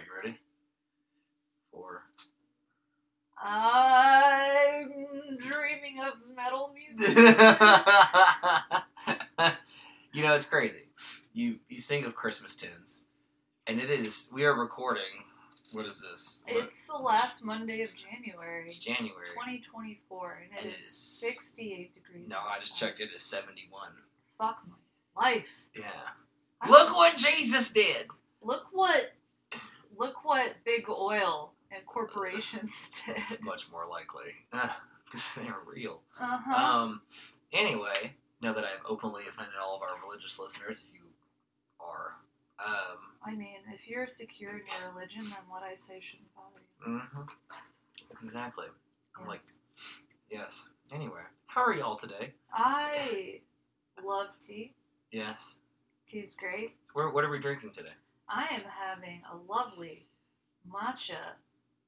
right, you ready? For I'm dreaming of metal music. you know, it's crazy. You you sing of Christmas tunes, and it is. We are recording. What is this? What- it's the last Monday of January, It's January. 2024, and It it is is- 68 degrees. No, I just checked. It is seventy-one. Fuck my life. Yeah. I- Look what Jesus did. Look what. Look what big oil and corporations did. Much more likely, because they are real. Uh huh. Um. Anyway, now that I've openly offended all of our religious listeners, if you are, um, I mean, if you're secure in your religion, then what I say shouldn't bother you. hmm exactly. I'm like, Yes. yes. Anyway, how are y'all today? I love tea. Yes. Tea's great. Where, what are we drinking today? I am having a lovely matcha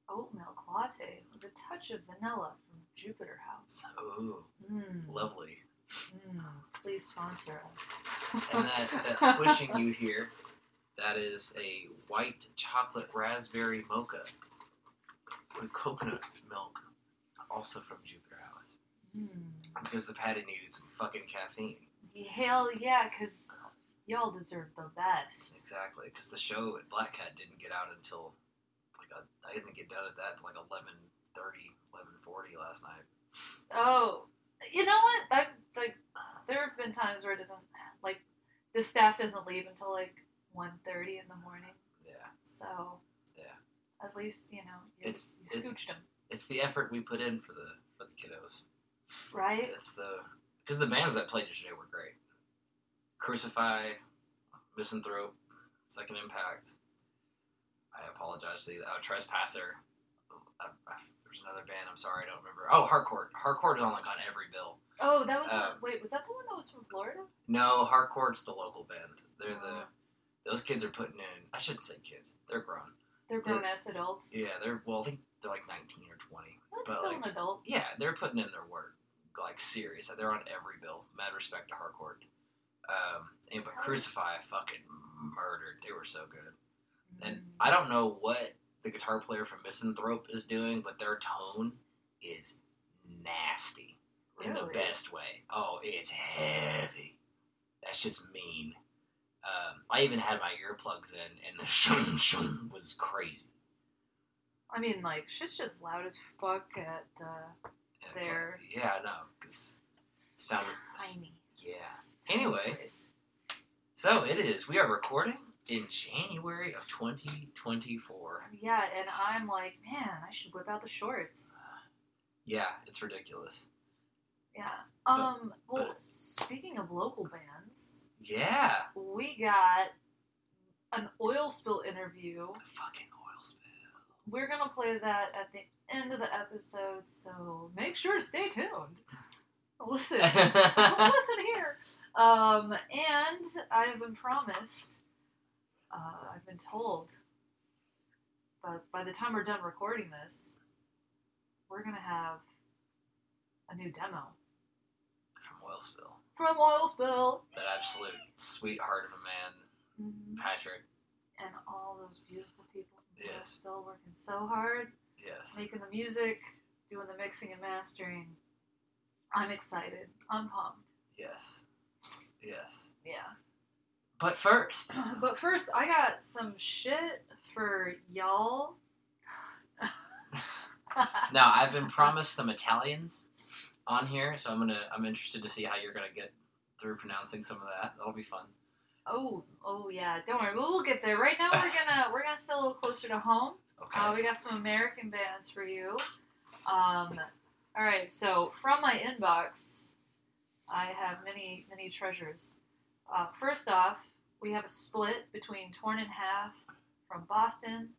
oat milk latte with a touch of vanilla from Jupiter House. Ooh, Mmm. lovely. Mm. Please sponsor us. And that that swishing you hear, that is a white chocolate raspberry mocha with coconut milk, also from Jupiter House, Mm. because the patty needed some fucking caffeine. Hell yeah, because y'all deserve the best. Exactly, because the show at Black Cat didn't get out until like I didn't get done at that like 11:30, 11:40 last night. Oh, you know what? I like. There have been times where it doesn't like the staff doesn't leave until like 1.30 in the morning. Yeah, So Yeah. at least you know you, It's- you it's- scooched them, it's the effort we put in for the for the kiddos. right? It's the because the bands that played yesterday were great. Crucify, Misanthrope, Second Impact. I apologize to the uh, Trespasser. I, I, there's another band. I'm sorry, I don't remember. Oh, Hardcore. Hardcore is on like on every bill. Oh, that was Um, wait. Was that the one that was from Florida? No, Hardcore's the local band. They're Oh. the those kids are putting in. I shouldn't say kids. They're grown. They're grown ass adults. Yeah, they're well. I think they're like 19 or 20. That's but, still like, an adult. Yeah, they're putting in their work, like serious. They're on every bill. Mad respect to Hardcore. Um, and, but Crucify fucking murdered. They were so good. And. I don't know what the guitar player from Misanthrope is doing, but their tone is nasty in the best way. Oh, it's heavy. That shit's mean. Um, I even had my earplugs in, and the shum shum was crazy. I mean, like shit's just loud as fuck at uh, Yeah, but- There. Yeah, I know. Cause sound. tiny. Yeah. Anyway, so it is. We are recording in January of 2024. Yeah, and I'm like, man, I should whip out the shorts. Yeah, it's ridiculous. Yeah. Um. Well, but- speaking of local bands, Yeah. we got an oil spill interview. Fucking oil spill. We're gonna play that at the end of the episode, so make sure to stay tuned. Listen, listen here. Um, and I have been promised. Uh, I've been told. But by the time we're done recording this, we're gonna have a new demo From oil spill. from Oil Spill. That absolute sweetheart of a man, Mhm. Patrick. And all those beautiful people from Oil Spill working so hard. Yes. making the music, doing the mixing and mastering. I'm excited. I'm pumped. Yes. Yes. Yeah. But first, But first, I got some shit for y'all. now I've been promised some Italians on here, so I'm gonna I'm interested to see how you're gonna get through pronouncing some of that. That'll be fun. Oh, oh yeah. Don't worry, we'll, we'll get there. Right now, we're gonna we're gonna stay a little closer to home. Okay. Uh, we got some American bands for you. Um, all right. So from my inbox, I have many many treasures. Uh, first off, we have a split between Torn in Half from Boston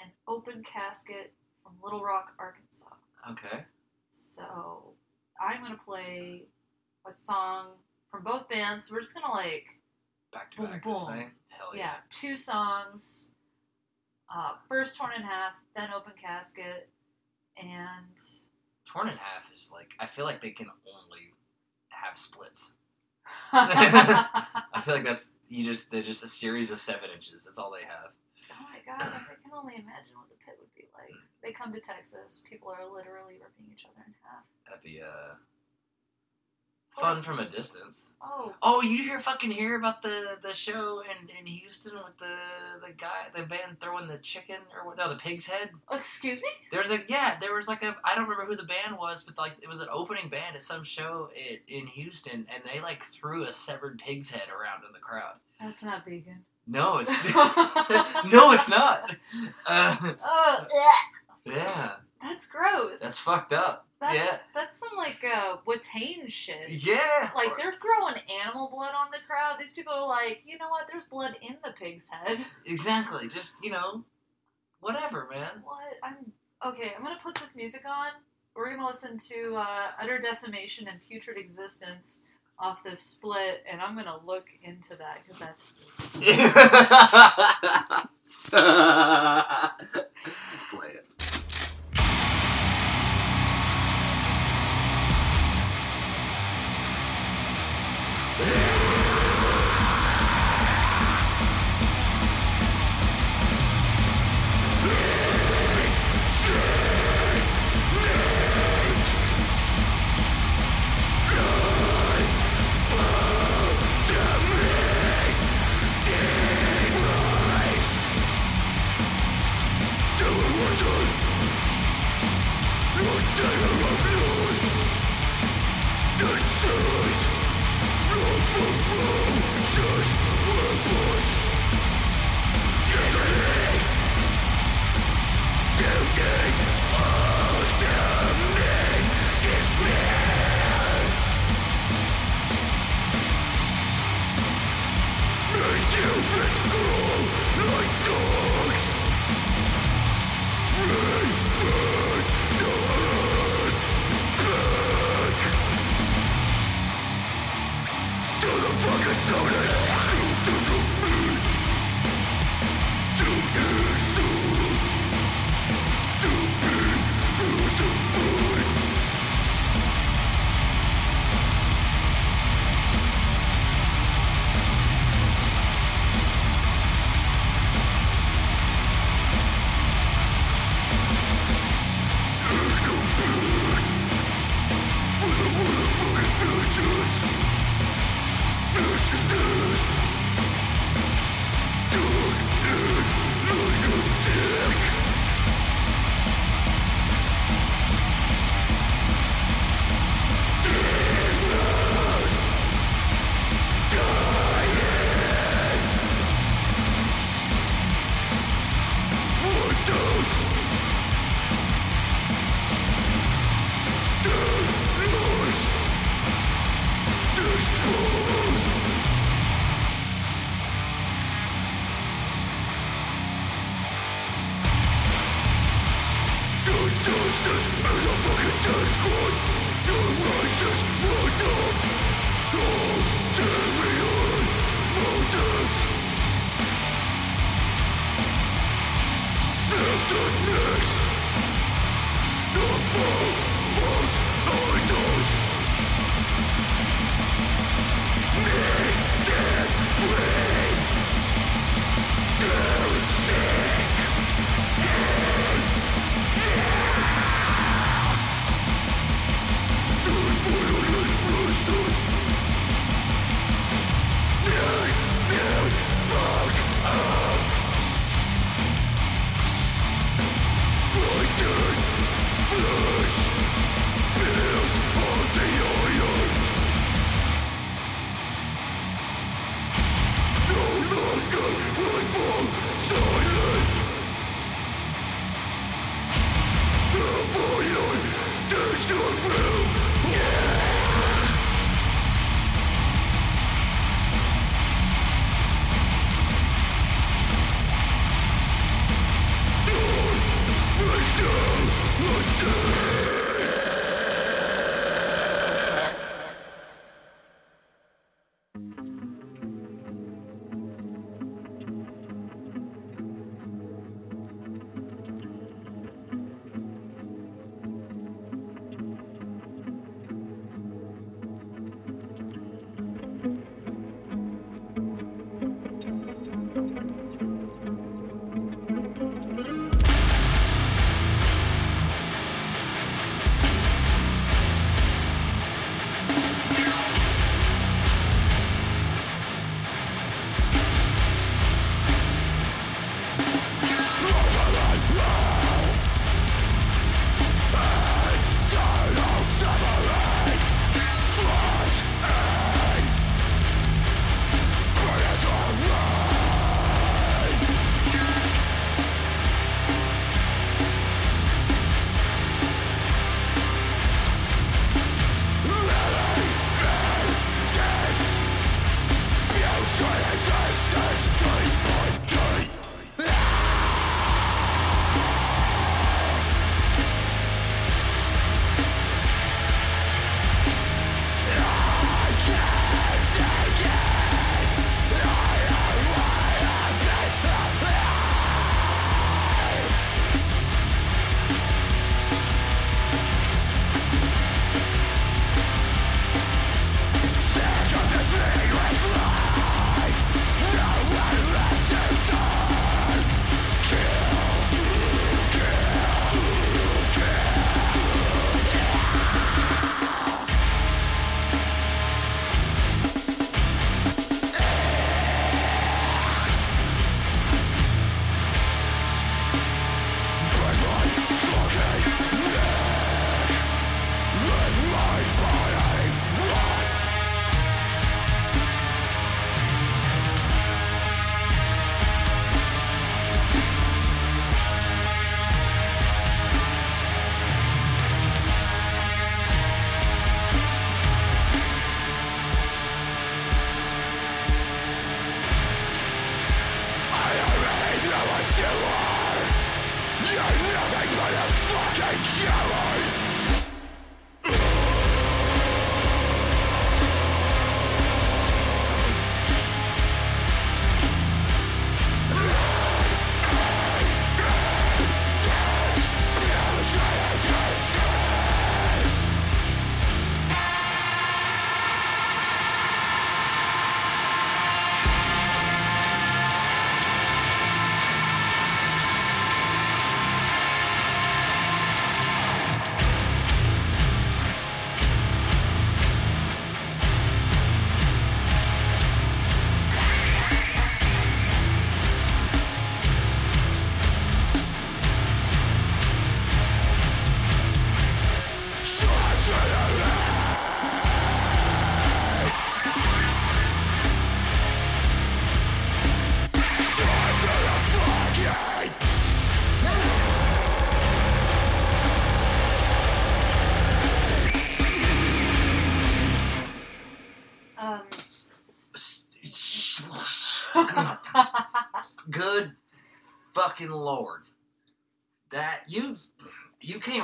and Open Kasket from Little Rock, Arkansas. okay. So I'm gonna play a song from both bands. We're just gonna like Back to Boom, back this boom. thing. Hell yeah, yeah. two songs. Uh, first torn in half, then Open Kasket, and Torn in half is like I feel like they can only have splits. I feel like that's you just they're just a series of seven inches. That's all they have. oh my god, I can only imagine what the pit would be like. They come to Texas, people are literally ripping each other in half. That'd be uh, fun from a distance. Oh, Oh, you hear fucking hear about the the show in, in Houston with the the guy the band throwing the chicken or what? No, the pig's head. excuse me? There was a yeah, there was like a I don't remember who the band was, but like it was an opening band at some show in, in Houston, and they like threw a severed pig's head around in the crowd. That's not vegan. No, it's no, it's not. Uh, Oh, yeah, that's gross. that's fucked up. That's, yeah, that's some like uh, Watain shit. yeah. Like they're throwing animal blood on the crowd. These people are like, you know what? There's blood in the pig's head. exactly. Just you know, whatever, man. What? I'm okay. I'm gonna put this music on. We're gonna listen to uh, "Utter Decimation" and "Putrid Existence" off this split, and I'm gonna look into that because that's Play it. Flesh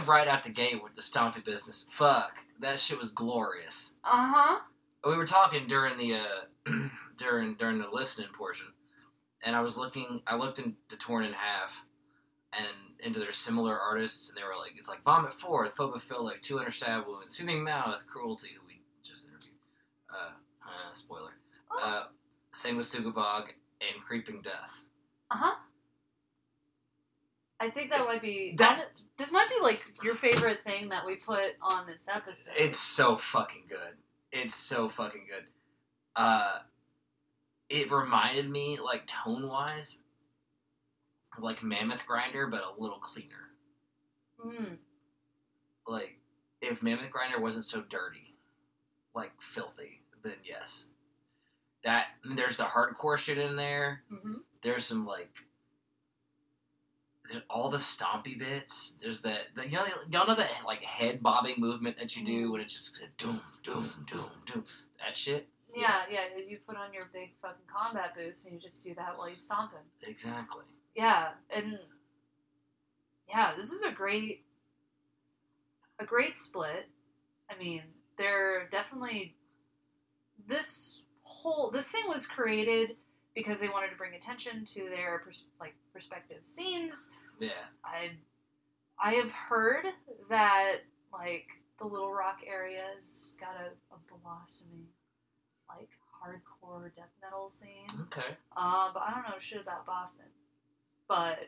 right out the gate with the stompy business. Fuck. That shit was glorious. uh huh. We were talking during the uh during during the listening portion and I was looking I looked into Torn in Half and into their similar artists and they were like it's like Vomit Forth, Phobophilic, Two Hundred Stab Wounds, Soothing Mouth, Cruelty, who we just interviewed. Uh, uh spoiler. Oh. Uh same with Sugabog and Creeping Death. Uh huh. I think that might be That- This might be like your favorite thing that we put on this episode. It's so fucking good. It's so fucking good. Uh, it reminded me, like tone wise, like Mammoth Grinder, but a little cleaner. Mm. Like if Mammoth Grinder wasn't so dirty, like filthy, then yes. That there's the hardcore shit in there. hmm There's some like. All the stompy bits. There's that, the, you know, y'all know that like head bobbing movement that you do mm-hmm. when it's just doom, doom, doom, doom. That shit. Yeah, yeah. You put on your big fucking combat boots and you just do that while you stomping. Exactly. Yeah, and yeah, this is a great, a great split. I mean, they're definitely this whole this thing was created because they wanted to bring attention to their like respective scenes. Yeah. I I have heard that like the Little Rock area's got a, a blossoming like hardcore death metal scene. Okay. Uh, but I don't know shit about Boston. But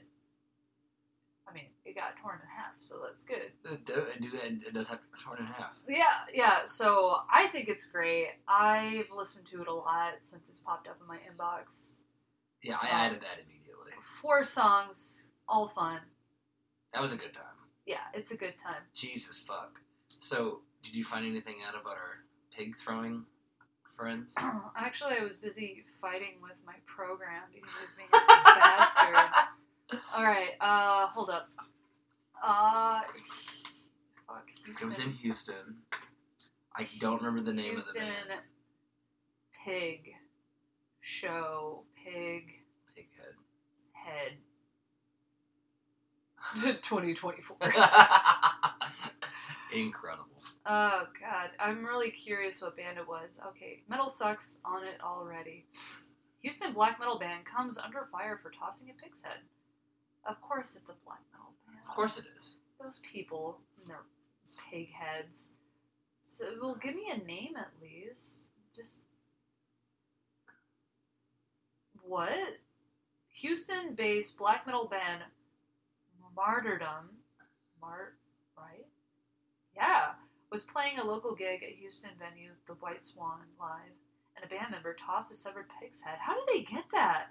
I mean, it got torn in half, so that's good. It, do, it, do, it does have to be torn in half. Yeah, yeah. So I think it's great. I've listened to it a lot since it's popped up in my inbox. Yeah, I Um, added that immediately. Four songs, all fun. That was a good time. Yeah, it's a good time. Jesus fuck. So, did you find anything out about our pig throwing friends? Actually, I was busy fighting with my program because he was being a bastard. All right, uh, hold up. Uh, fuck. It was in Houston. I don't remember the name Houston of the band. Pig Show Pig Pighead. Head 2024. Incredible. oh god, I'm really curious what band it was. Okay, Metal Sucks on it already. Houston black metal band comes under fire for tossing a pig's head. Of course, it's a black metal band. Of course it is. Those people and their pig heads. So, well, give me a name at least. Just what? Houston-based black metal band Martyrdom, Mart, right? Yeah, was playing a local gig at Houston venue, the White Swan Live, and a band member tossed a severed pig's head. How did they get that?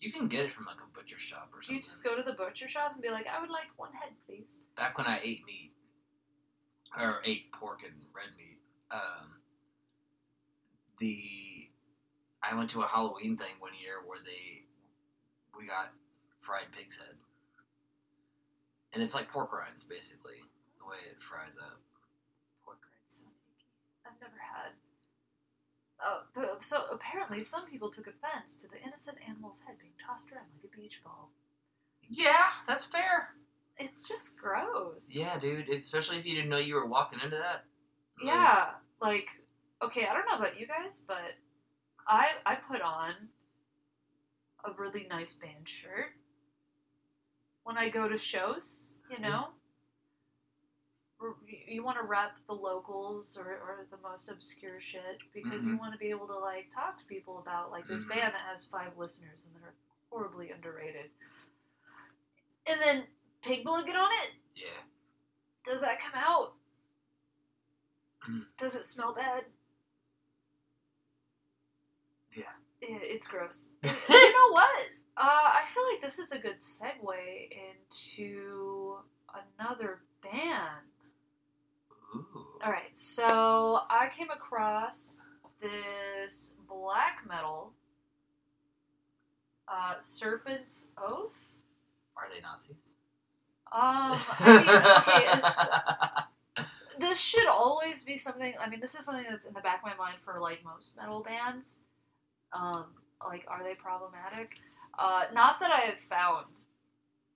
You can get it from like a butcher shop or something. you just go to the butcher shop and be like, I would like one head, please? Back when I ate meat, or ate pork and red meat, um, the I went to a Halloween thing one year where they we got fried pig's head, and it's like pork rinds basically the way it fries up. Pork rinds, so. I've never had. Uh, but, so apparently, some people took offense to the innocent animal's head being tossed around like a beach ball. Yeah, that's fair. It's just gross. Yeah, dude. Especially if you didn't know you were walking into that. Yeah, like okay, I don't know about you guys, but I I put on a really nice band shirt when I go to shows. You know, you want to rep the locals or, or the most obscure shit because you want to be able to like talk to people about like this Mhm. band that has five listeners and they're horribly underrated. And then Pig Blood get on it. Yeah. Does that come out? Mm. Does it smell bad? Yeah. I- It's gross. you know what? Uh, I feel like this is a good segue into another band. Ooh. All right, so I came across this black metal, uh, Serpent's Oath. Are they Nazis? Um, I mean, okay, this should always be something. I mean, this is something that's in the back of my mind for like most metal bands. Um, like, are they problematic? Uh, not that I have found.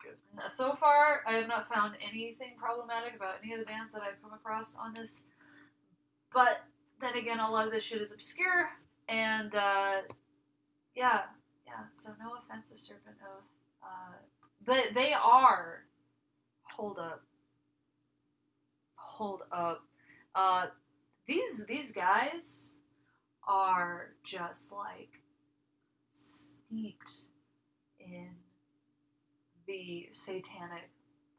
Good. So far, I have not found anything problematic about any of the bands that I've come across on this. But then again, a lot of this shit is obscure, and uh, yeah, yeah. So no offense to Serpent Oath, uh, but they are. Hold up. Hold up. Uh, these these guys are just like steeped in the satanic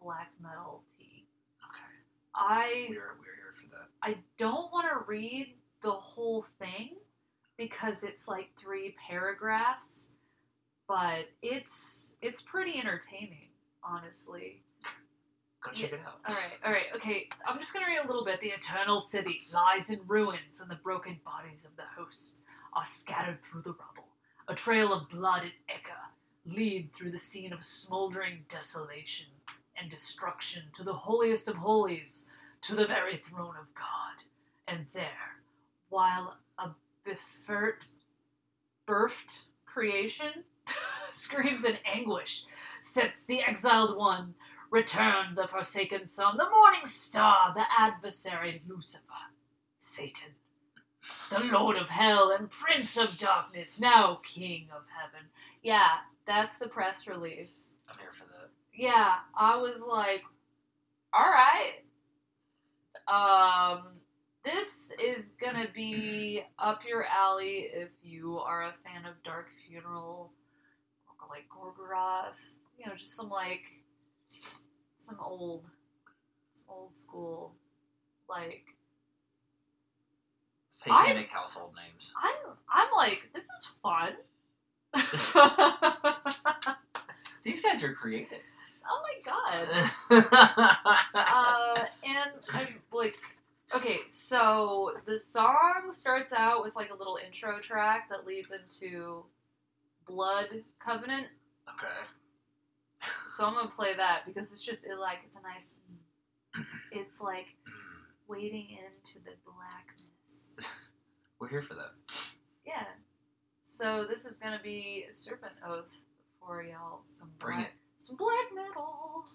black metal tea. Okay. I We're, we're here for that. I don't want to read the whole thing because it's like three paragraphs, but it's it's pretty entertaining, honestly. Go check it out. All right, all right, okay. I'm just gonna read a little bit. The eternal city lies in ruins, and the broken bodies of the host are scattered through the rubble. A trail of blood and ichor lead through the scene of smoldering desolation and destruction to the holiest of holies, to the very throne of God. And there, while a befert, birthed creation screams in anguish, sits the exiled one Return the forsaken son, the morning star, the adversary Lucifer, Satan, the Lord of hell and Prince of darkness, now King of heaven. Yeah, that's the press release. I'm here for that. Yeah, I was like, all right. Um, this is gonna be up your alley if you are a fan of Dark Funeral, like Gorgoroth. You know, just some like some old, some old school, like Satanic household names. I'm I'm like this is fun. These guys are creative. oh my god. uh, and I'm like, okay, so the song starts out with like a little intro track that leads into Blood Covenant. okay. So I'm gonna play that because it's just it like it's a nice. It's like wading into the blackness. We're here for that. Yeah. So this is gonna be Serpent Oath for y'all. Some Bring black, it. Some black metal.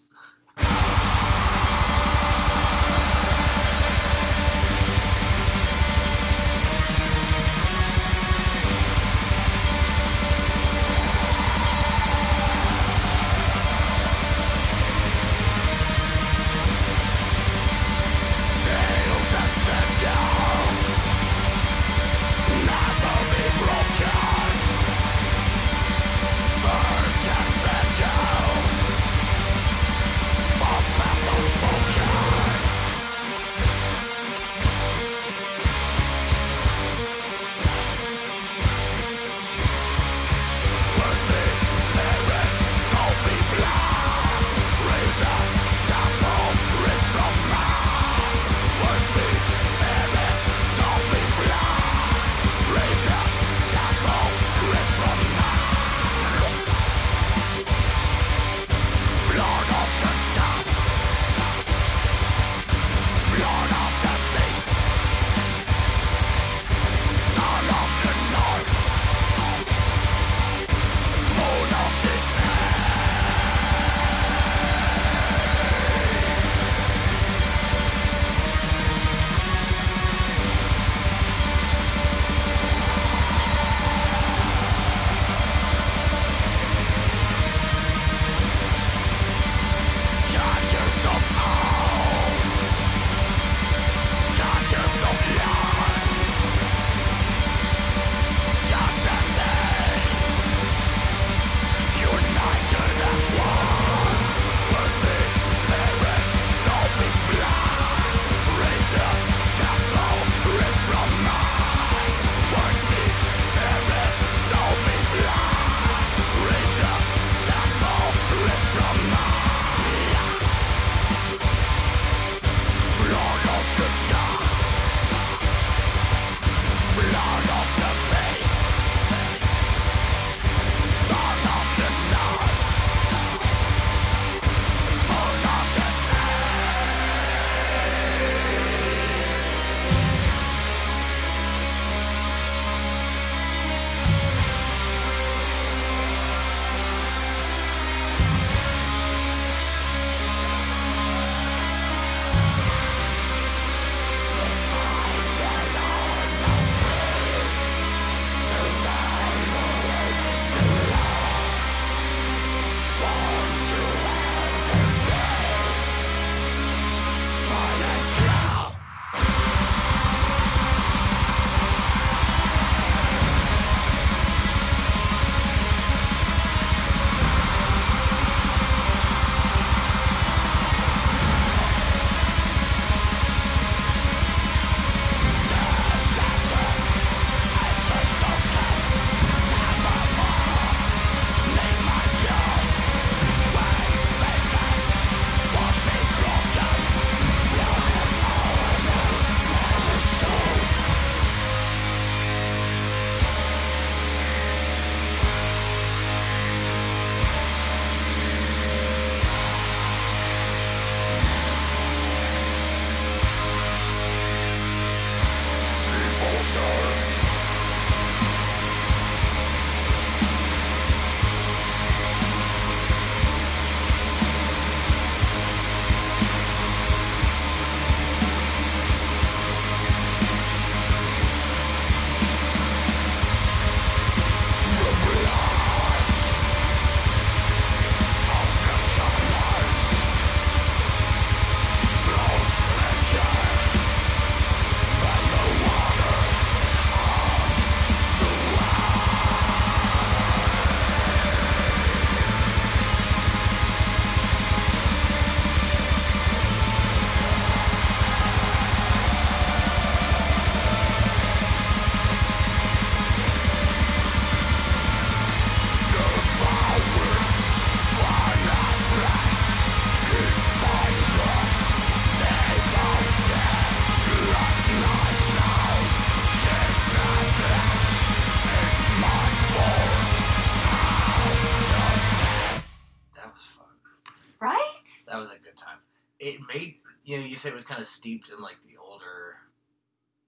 Said it was kind of steeped in like the older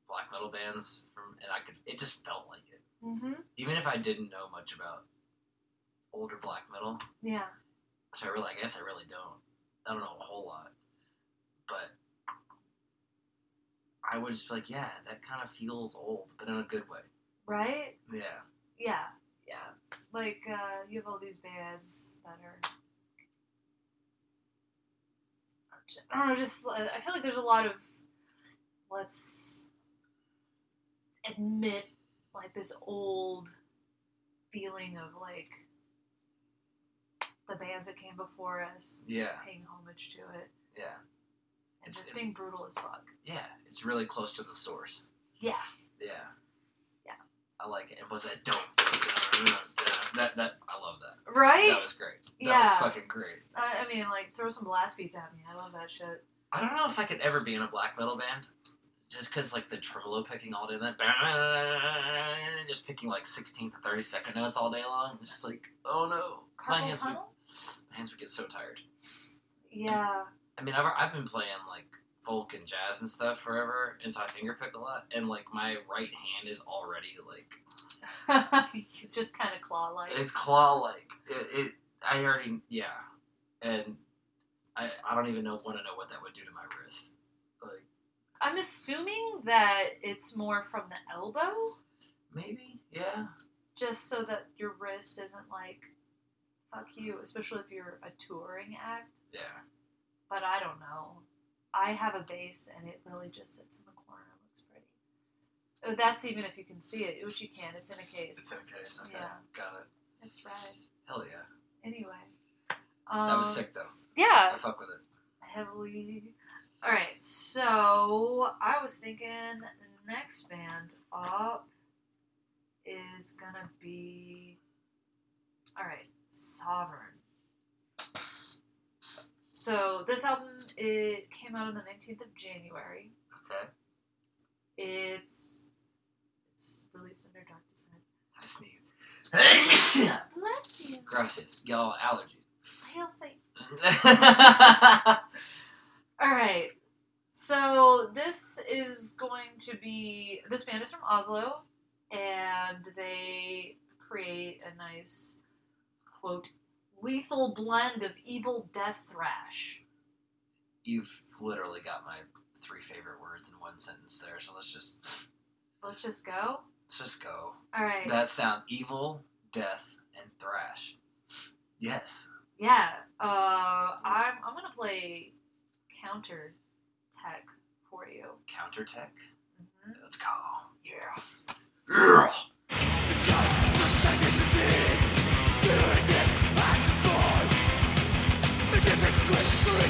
black metal bands from, and I could it just felt like it. Mm-hmm. Even if I didn't know much about older black metal, Yeah. which I really I guess I really don't. I don't know a whole lot, but I would just be like, yeah, that kind of feels old, but in a good way. Right. Yeah. Yeah. Yeah. Like uh, you have all these bands that are. I don't know. Just uh, I feel like there's a lot of let's admit like this old feeling of like the bands that came before us Yeah. paying homage to it Yeah. and It's- just being it's- brutal as fuck. Yeah. It's really close to the source. Yeah. Yeah. I like it. And was that dope? Uh, that that I love that. Right? That was great. That was Yeah. fucking great. I, I mean, like throw some blast beats at me. I love that shit. I don't know if I could ever be in a black metal band. Just because, like, the tremolo picking all day, that just picking like 16 to 30 second notes all day long. It's just like, oh no, my hands would, my hands would get so tired. Yeah. I mean, I've, I've been playing like folk and jazz and stuff forever, and so I finger pick a lot, and like my right hand is already like just kind of claw like. it's claw like it, it. I already yeah, and I I don't even know want to know what that would do to my wrist. Like I'm assuming that it's more from the elbow, maybe yeah. just so that your wrist isn't like fuck you, especially if you're a touring act. Yeah. But I don't know. I have a bass and it really just sits in the corner. It looks pretty. Oh, that's even if you can see it, which you can. It's in a case. It's in a case. Okay, Yeah. got it. It's rad. Hell yeah. Anyway. Um, That was sick though. Yeah. I fuck with it. heavily. All right, so I was thinking the next band up is gonna be all right, Sovereign. So this album it came out on the nineteenth of January. Okay. It's it's released under Dark Descent. I sneeze. Bless you. Gracias. Y'all allergies. Hail Satan. All right. So this is going to be this band is from Oslo, and they create a nice quote lethal blend of evil death thrash. You've literally got my three favorite words in one sentence there, so let's just Let's just go. let's just go. All right. That sound evil, death, and thrash. Yes. Yeah. Uh, I'm I'm gonna play counter tech for you. Counter tech. Mhm. Let's go. Yeah. Yeah. It's That if it's good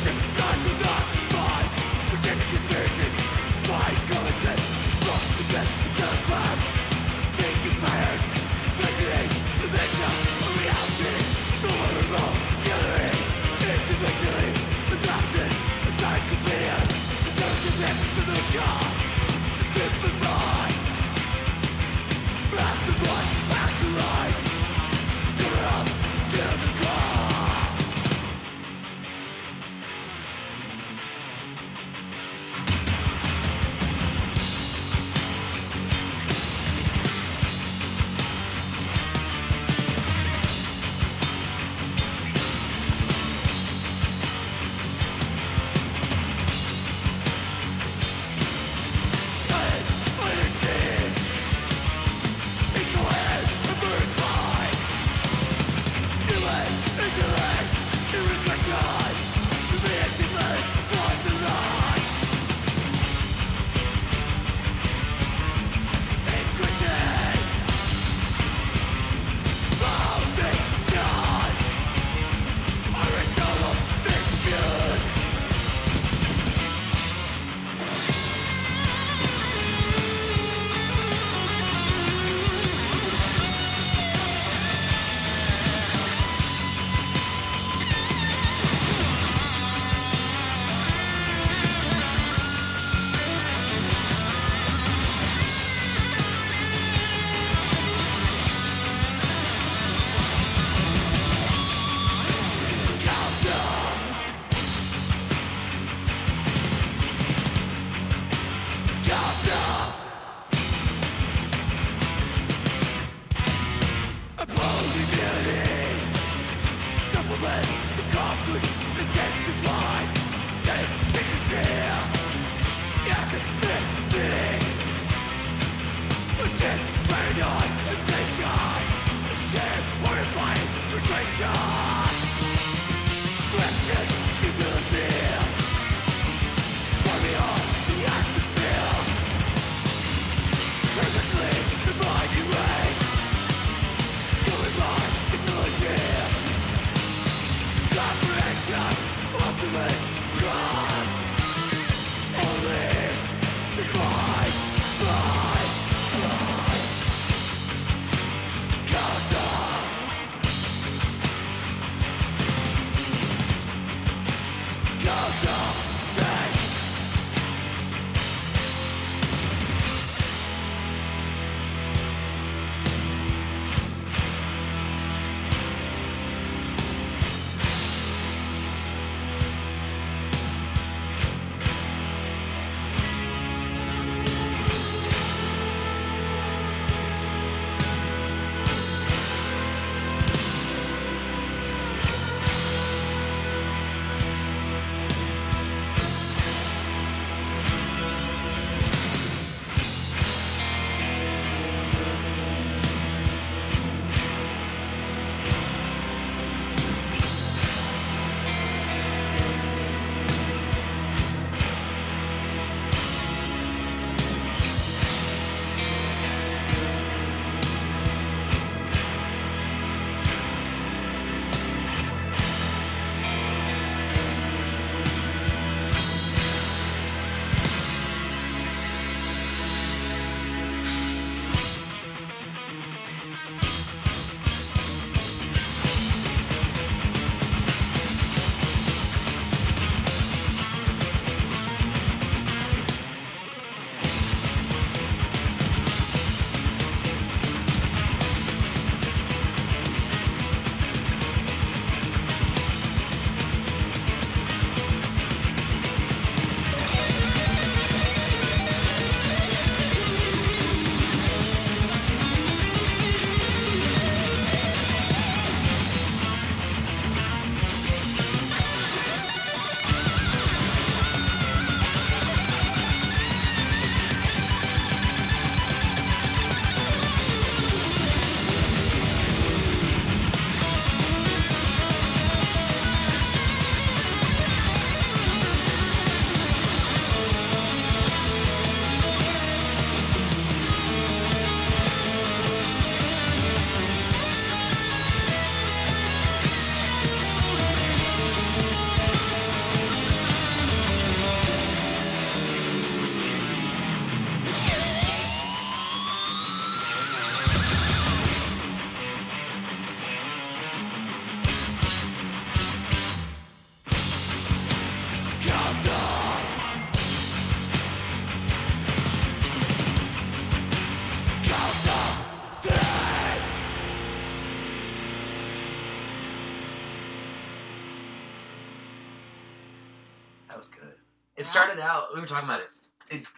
We were talking about it. It's.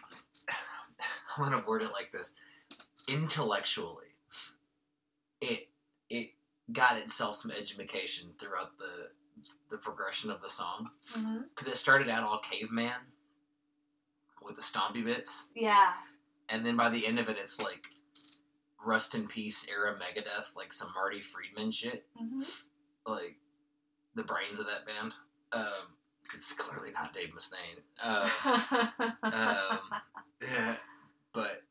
I want to word it like this. Intellectually, it it got itself some education throughout the the progression of the song because it started out all caveman with the stompy bits, Yeah. and then by the end of it, it's like Rust in Peace era Megadeth, like some Marty Friedman shit, hmm like the brains of that band. Um, it's clearly not Dave Mustaine. Um, um, yeah, but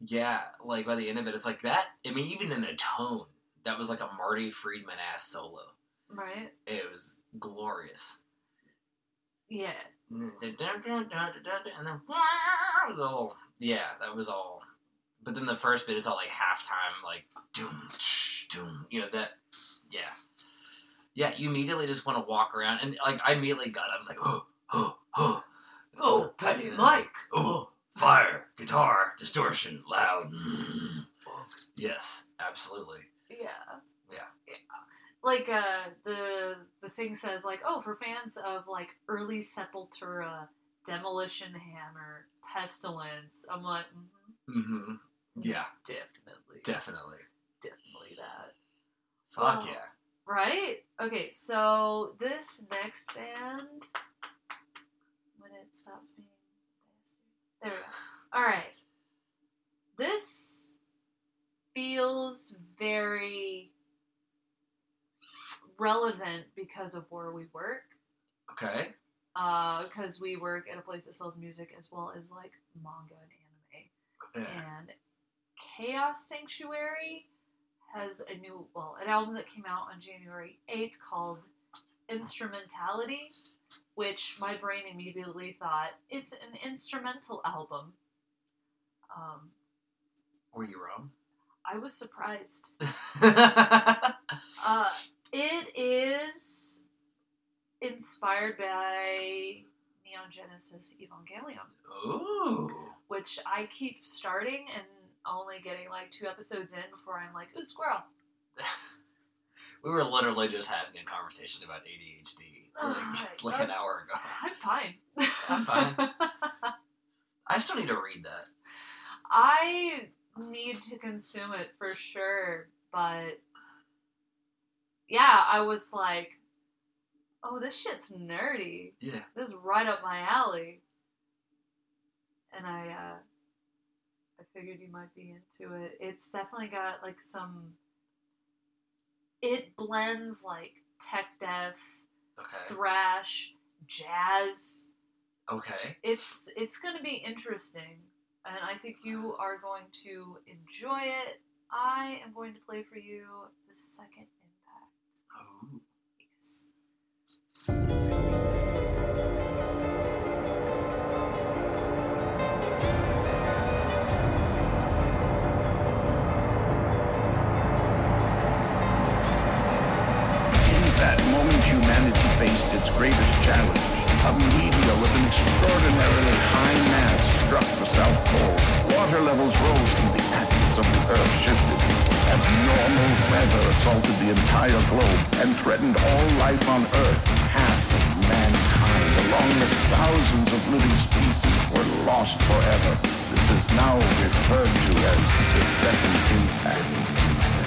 yeah, like by the end of it, it's like that. I mean, even in the tone, that was like a Marty Friedman ass solo. right. It was glorious. Yeah. And then the whole yeah, that was all. But then the first bit, it's all like halftime, like doom, doom. You know that, yeah, yeah. You immediately just want to walk around, and like I immediately got. I was like, oh, oh, oh, Oh, Penny Mike. oh, fire, guitar, distortion, loud. Mm. Yes, absolutely. Yeah. Yeah. Like uh the the thing says like oh for fans of like early Sepultura, Demolition Hammer, Pestilence. I'm like mhm, hmm Yeah, definitely, definitely. definitely that. Fuck Oh. yeah. Right? Okay, so this next band when it stops being. There we go. Alright. This feels very relevant because of where we work. Okay. Uh, because we work at a place that sells music as well as like manga and anime. Yeah. And Chaos Sanctuary has a new, well, an album that came out on January 8th called instrumentality, which my brain immediately thought it's an instrumental album. Um, Were you wrong? I was surprised. Uh, it is inspired by Neon Genesis Evangelion, Ooh. which I keep starting and only getting like two episodes in before I'm like, ooh, squirrel. We were literally just having a conversation about ADHD like, like an hour ago. I'm fine. I'm fine. I still need to read that. I need to consume it for sure, but yeah, I was like, oh, this shit's nerdy. Yeah. This is right up my alley. And I uh I figured you might be into it. It's definitely got like some it blends like tech death, Okay. thrash, jazz. Okay. It's it's going to be interesting and I think you are going to enjoy it. I am going to play for you the second impact. Ooh. Yes. Extraordinarily high mass struck the South Pole. Water levels rose and the axis of the Earth shifted. Abnormal weather assaulted the entire globe and threatened all life on Earth. Half of mankind, along with thousands of living species, were lost forever. This is now referred to as the second impact.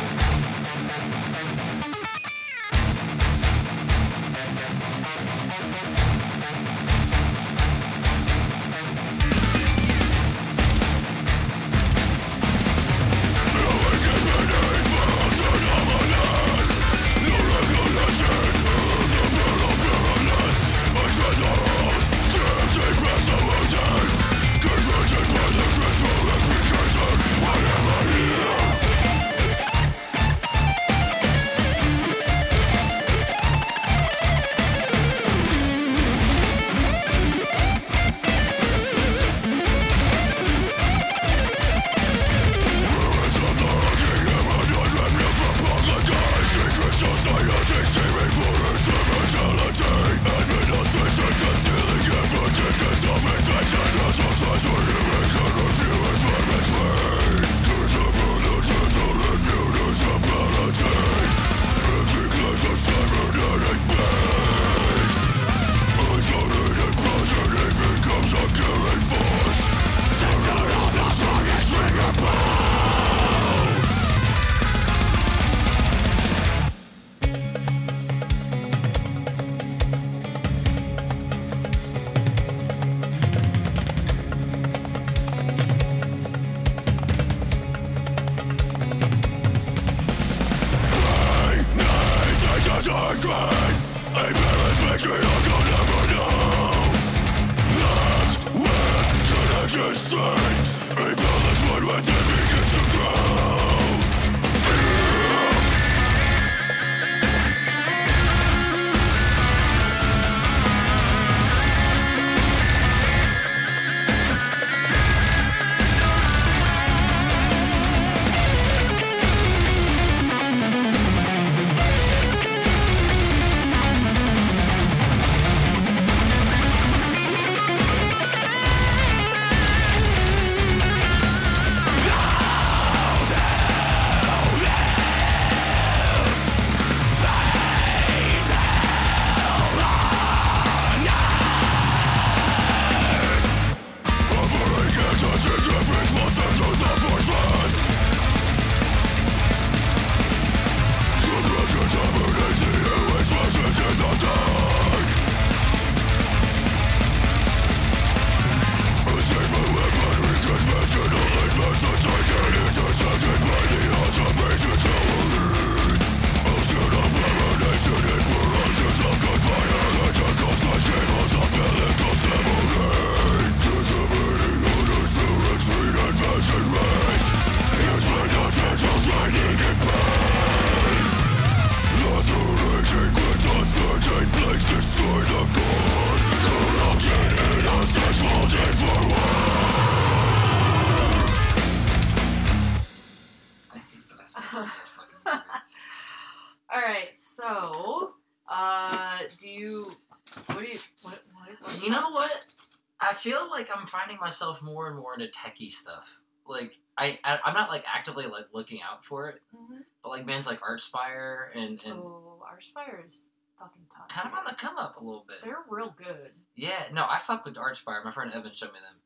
Like I'm finding myself more and more into techie stuff. Like I, I I'm not like actively like looking out for it, Mhm. but like bands like Archspire and and Oh, Archspire is fucking tough. kind of on the come up a little bit. They're real good. Yeah, no, I fuck with Archspire. My friend Evan showed me them.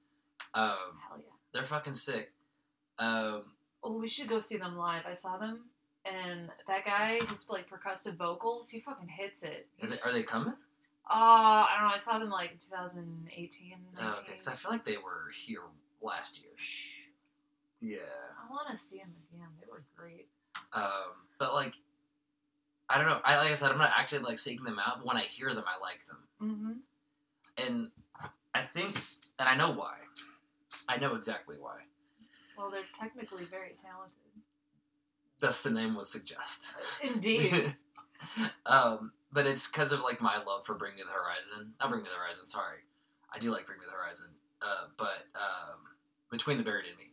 Um, Hell yeah. they're fucking sick. Um, Oh, we should go see them live. I saw them, and that guy who's like percussive vocals, he fucking hits it. are, they, are they coming? Uh, I don't know. I saw them like in 2018, 19. Oh, okay, because I feel like they were here last year. Yeah. I want to see them again. They were great. Um, but like, I don't know. I like I said, I'm not actually like seeking them out, but when I hear them, I like them, Mm-hmm. and I think, and I know why. I know exactly why. Well, they're technically very talented. Thus, the name would suggest. Indeed. um, but it's because of like my love for Bring Me the Horizon. Not Bring Me the Horizon. Sorry, I do like Bring Me the Horizon. Uh, but um, Between the Buried and Me.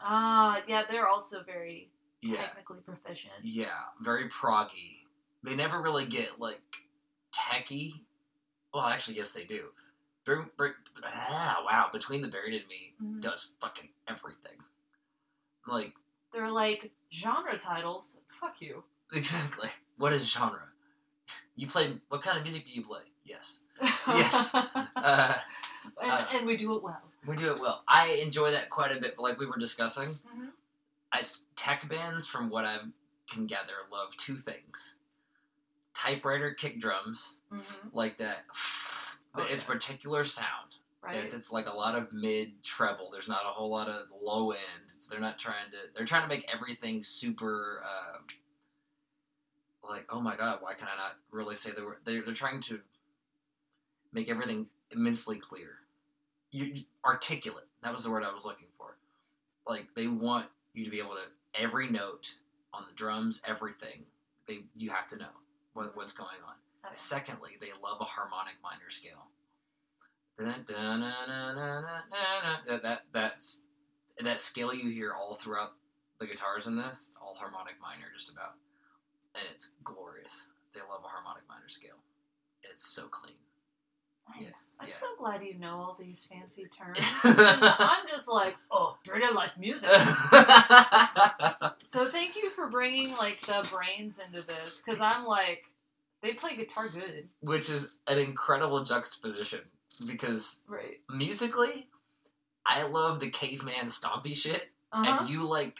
Ah, yeah, they're also very Yeah, technically proficient. yeah, very proggy. They never really get like techie. Well, actually, yes, they do. Bring, bring, ah, wow, Between the Buried and Me Mhm. does fucking everything. Like They're like genre titles. Fuck you. exactly. What is genre? You play. What kind of music do you play? Yes. Yes. Uh, and, uh, and we do it well. We do it well. I enjoy that quite a bit, but like we were discussing, Mhm. tech bands, from what I can gather, love two things: typewriter kick drums, Mhm. like that. Oh, it's yeah. particular sound. Right. It's, it's like a lot of mid treble. There's not a whole lot of low end. It's, they're not trying to. They're trying to make everything super. Uh, like oh my god, why can I not really say the word? They're they're trying to make everything immensely clear. You, you- articulate. That was the word I was looking for. Like they want you to be able to every note on the drums, everything. They you have to know what, what's going on. Okay. Secondly, they love a harmonic minor scale. That that's that scale you hear all throughout the guitars in this. All harmonic minor, just about, and it's glorious. They love a harmonic minor scale. It's so clean. Nice. Yeah, I'm yeah. so glad you know all these fancy terms. I'm just like, oh, pretty like music. so thank you for bringing like the brains into this, because I'm like, they play guitar good, Which is an incredible juxtaposition because right? musically, I love the caveman stompy shit, Uh-huh. and you like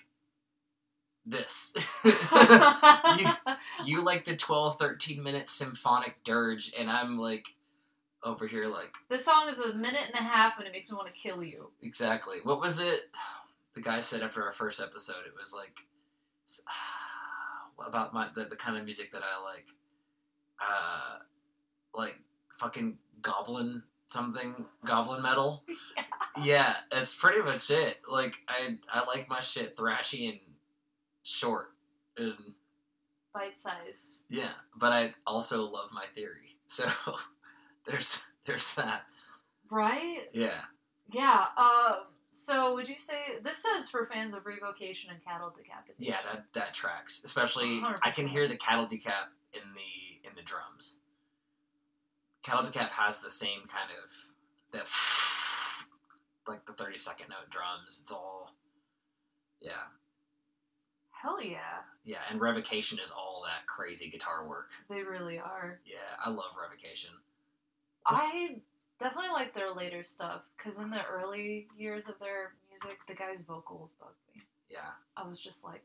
this. you like the 12 13 minute symphonic dirge and i'm like over here like this song is a minute and a half, and it makes me want to kill you. exactly what was it the guy said after our first episode it was like about my the, the kind of music that i like uh like fucking goblin something goblin metal Yeah. yeah that's pretty much it like i i like my shit thrashy and short and Bite size. Yeah, but I also love my theory. So there's there's that. Right? Yeah. Yeah. Uh, so would you say this says for fans of Revocation and Cattle Decapitation? Yeah, that that tracks. Especially I can hear the cattle decap in the in the drums. Cattle decap has the same kind of that like the 30 second note drums. It's all yeah. Hell yeah, Yeah, and Revocation is all that crazy guitar work. they really are. Yeah, I love Revocation. I definitely like their later stuff because in the early years of their music, the guy's vocals bugged me. Yeah. I was just like,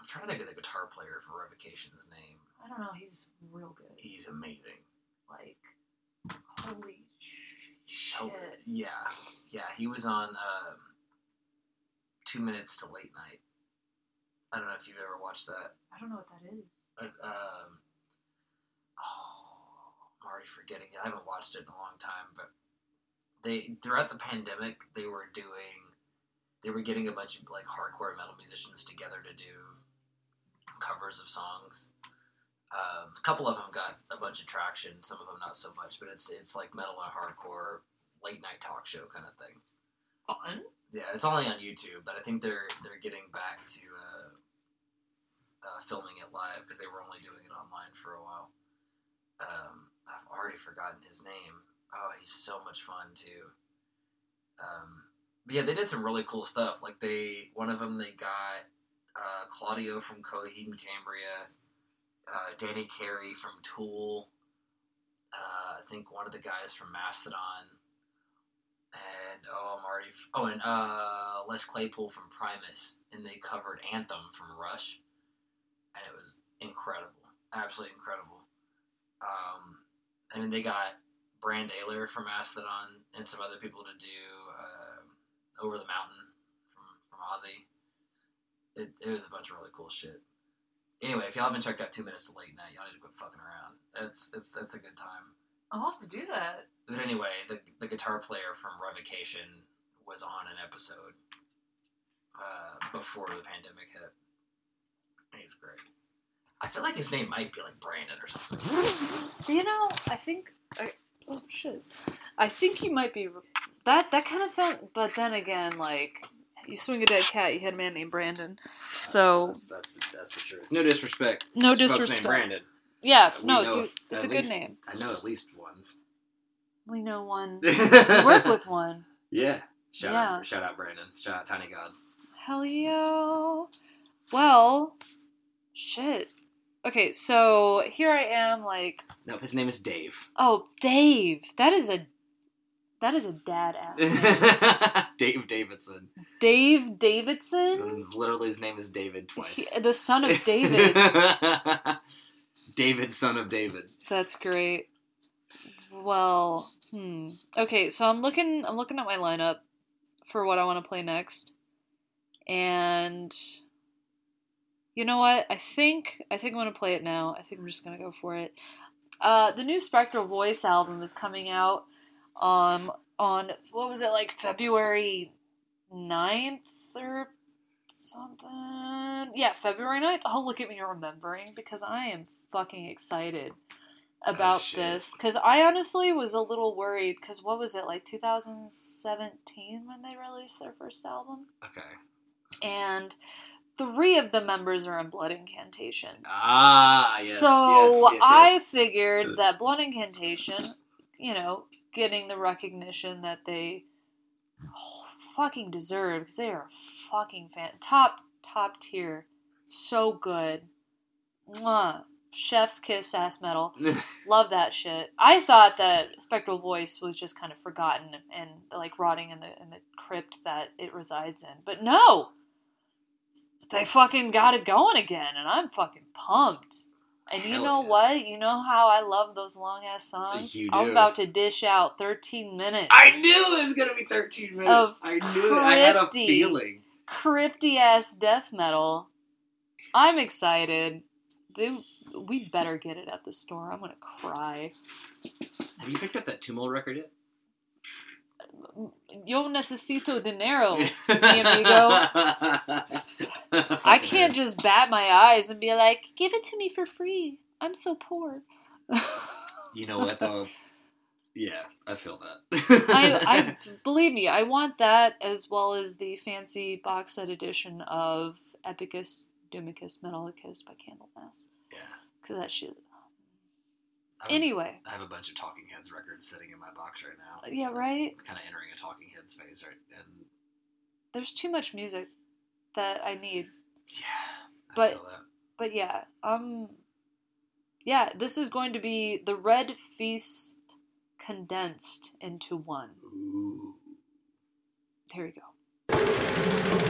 I'm trying to think of the guitar player for Revocation's name. I don't know, he's real good. He's amazing. Like, holy shit. Yeah, yeah. He was on um, Two Minutes to Late Night. I don't know if you've ever watched that. I don't know what that is. Uh, um, oh, I'm already forgetting it. I haven't watched it in a long time, but they throughout the pandemic they were doing, they were getting a bunch of like hardcore metal musicians together to do covers of songs. Um, a couple of them got a bunch of traction, some of them not so much. But it's it's like metal and hardcore late night talk show kind of thing. Fun. Yeah, it's only on YouTube, but I think they're they're getting back to uh, uh, filming it live because they were only doing it online for a while. Um, I've already forgotten his name. Oh, he's so much fun too. Um, but yeah, they did some really cool stuff. Like they, one of them, they got uh, Claudio from Coheed and Cambria, uh, Danny Carey from Tool. Uh, I think one of the guys from Mastodon, and oh, I'm already. Oh, and uh, Les Claypool from Primus, and they covered Anthem from Rush, and it was incredible, absolutely incredible. Um, I mean, they got Brann Dailor from Mastodon and some other people to do uh, Over the Mountain from from Ozzy. It, it was a bunch of really cool shit. Anyway, if y'all haven't checked out Two Minutes to Late Night, y'all need to quit fucking around. It's it's it's a good time. I'll have to do that. But anyway, the the guitar player from Revocation was on an episode uh, before the pandemic hit. He's great. I feel like his name might be like Brandon or something. You know, I think. I, oh shit! I think you might be. That that kind of sound. But then again, like you swing a dead cat, you hit a man named Brandon. So that's that's the, that's the truth. No disrespect. no to folks named disrespect. Brandon. Yeah, uh, We no, it's a it's a good name. I know at least one. We know one. we We work with one. Yeah. Shout Yeah. out shout out Brandon. Shout out Tiny God. Hell yeah. Well, shit. Okay, so here I am, like, No, his name is Dave. oh, Dave. That is a that is a dad ass. Dave Davidson. Dave Davidson, literally his name is David twice. He- the son of David. David, son of David. That's great. Well, hmm. Okay, so I'm looking I'm looking at my lineup for what I want to play next. And you know what? I think I think I'm going to play it now. I think I'm just going to go for it. Uh the new Spectral Voice album is coming out um on what was it like February 9th or something? Yeah, February 9th. Oh, look at me remembering because I am fucking excited about shit. this because I honestly was a little worried because what was it like 2017 when they released their first album, Okay. and three of the members are in Blood Incantation. Ah, yes. so yes, yes, I figured that Blood Incantation, you know, getting the recognition that they oh, fucking deserve because they are fucking fan top top tier, so good. Mwah. Chef's kiss ass metal. Love that shit. I thought that Spectral Voice was just kind of forgotten and like rotting in the in the crypt that it resides in. But no. They fucking got it going again and I'm fucking pumped. And you Hell know yes. what? You know how I love those long ass songs? You I'm about to dish out 13 minutes. I knew it was gonna be 13 minutes. Of I knew it. I had a feeling. Crypty ass death metal. I'm excited. They, we better get it at the store. I'm gonna cry. Have you picked up that Tumult record yet? Yo necesito dinero. amigo. I can't just bat my eyes and be like, give it to me for free. I'm so poor. You know what though? Yeah, I feel that. I, I believe me, I want that as well as the fancy box set edition of Epicus Doomicus Metallicus by Candlemass. yeah. Cause that shit. I Anyway, I have a bunch of Talking Heads records sitting in my box right now. yeah, right. Kind of entering a Talking Heads phase, right? And There's too much music that I need. yeah, I But-. But yeah, um, yeah, this is going to be the Red Feast condensed into one. Ooh. Here we go.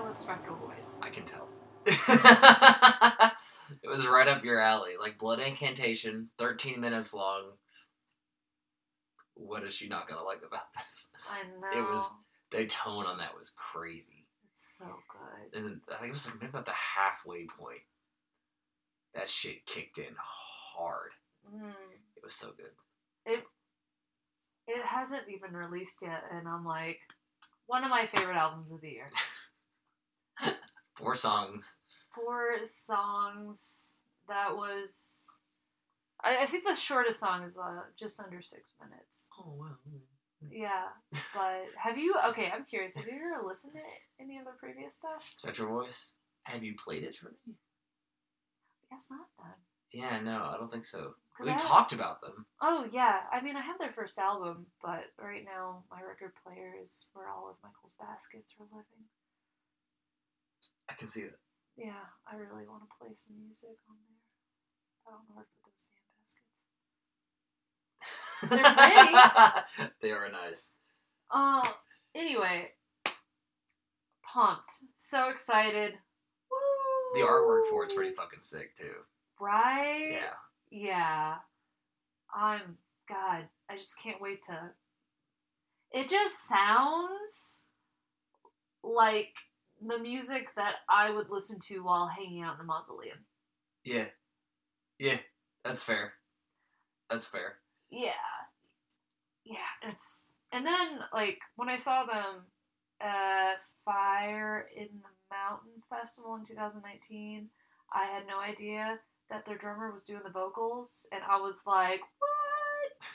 I love Spectral Voice. I can tell. it was right up your alley. Like Blood Incantation, 13 minutes long. What is she not gonna like about this? I know. It was- The tone on that was crazy. It's so good. And then I think it was maybe about the halfway point. That shit kicked in hard. Mm. It was so good. It It hasn't even released yet, and I'm like, one of my favorite albums of the year. Four songs. Four songs. That was. I, I think the shortest song is uh, just under six minutes. Oh well. Yeah, but have you? Okay, I'm curious. Have you ever listened to any of the previous stuff? Spectral Voice. Have you played it for me? I guess not then. Yeah, no, I don't think so. We talked about them. Oh yeah, I mean I have their first album, but right now my record player is where all of Michael's baskets are living. I can see that. Yeah, I really want to play some music on there. I don't know where to put those damn baskets. They're nice. they are nice. Uh, anyway, pumped, so excited. Woo! The artwork for it's pretty fucking sick too. right. Yeah. Yeah. I'm God, I just can't wait to It just sounds like the music that I would listen to while hanging out in the mausoleum. Yeah. Yeah. That's fair. That's fair. Yeah. Yeah, it's and then like when I saw them at Fire in the Mountain Festival in 2019, I had no idea that their drummer was doing the vocals and I was like, "What?"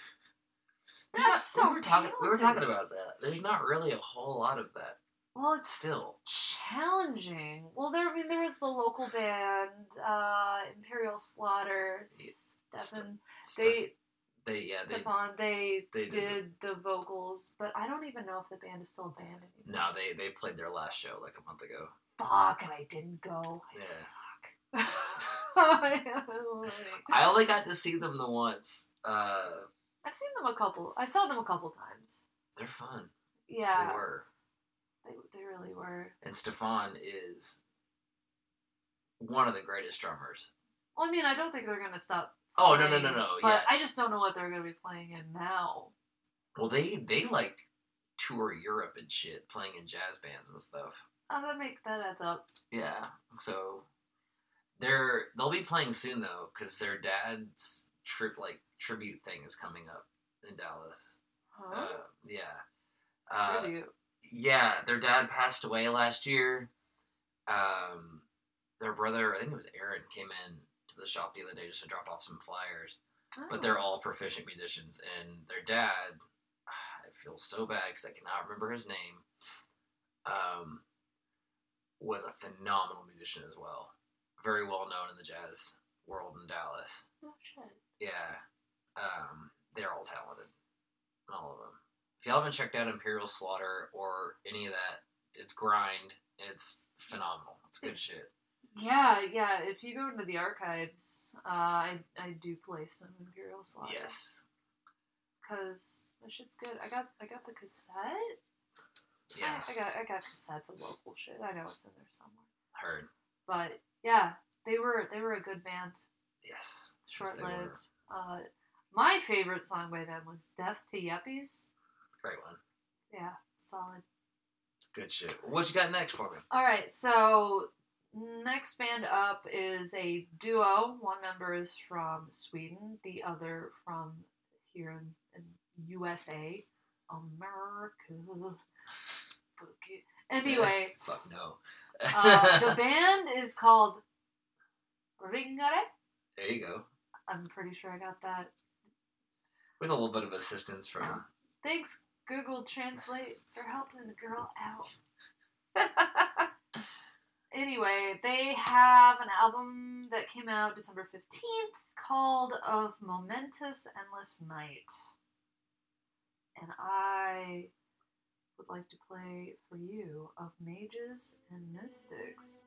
There's not- That's so we were talking we were talking about that. There's not really a whole lot of that Well, it's still. challenging. Well, there. I mean, there was the local band, uh, Imperial Slaughter, Stefan. Stuff- They, they yeah, they Stefan. They, they did did the vocals, but I don't even know if the band is still a band anymore. No, they they played their last show like a month ago. Fuck, and I didn't go. I Yeah. suck. I only got to see them the once. Uh I've seen them a couple. I saw them a couple times. they're fun. Yeah, They were. They, they really were. And Stefan is one of the greatest drummers. Well, I mean, I don't think they're gonna stop. Oh no no no no But yeah. I just don't know what they're gonna be playing in now. Well they they like tour Europe and shit, playing in jazz bands and stuff. Oh, that make that adds up. Yeah. So they're they'll be playing soon though, because their dad's trip like tribute thing is coming up in Dallas. Huh? Uh, yeah. Uh, Tribute. Yeah, their dad passed away last year. Um, their brother, I think it was Aaron, came in to the shop the other day just to drop off some flyers. But they're Oh. all proficient musicians, and their dad, I feel so bad because I cannot remember his name. Um, was a phenomenal musician as well, very well known in the jazz world in Dallas. Oh shit. Yeah, um, they're all talented, all of them. If y'all haven't checked out Imperial Slaughter or any of that, it's grind. It's phenomenal. It's good shit. Yeah, yeah. If you go into the archives, uh, I I do play some Imperial Slaughter. Yes. Because the shit's good. I got I got the cassette. Yeah. I, I got I got cassettes of local shit. I know it's in there somewhere. Heard. But yeah, they were they were a good band. Yes. Short Yes, lived. Uh, my favorite song by them was "Death to Yuppies." Great one. Yeah, solid. It's good shit. What you got next for me? All right, so next band up is a duo. One member is from Sweden, the other from here in, in USA, America. Anyway, Fuck no. uh, the band is called Ringare. there you go. I'm pretty sure I got that. With a little bit of assistance from. Thanks, Google Translate, for helping the girl out. Anyway, they have an album that came out December 15th called Of Momentous Endless Night. And I would like to play for you Of Mages and Mystics.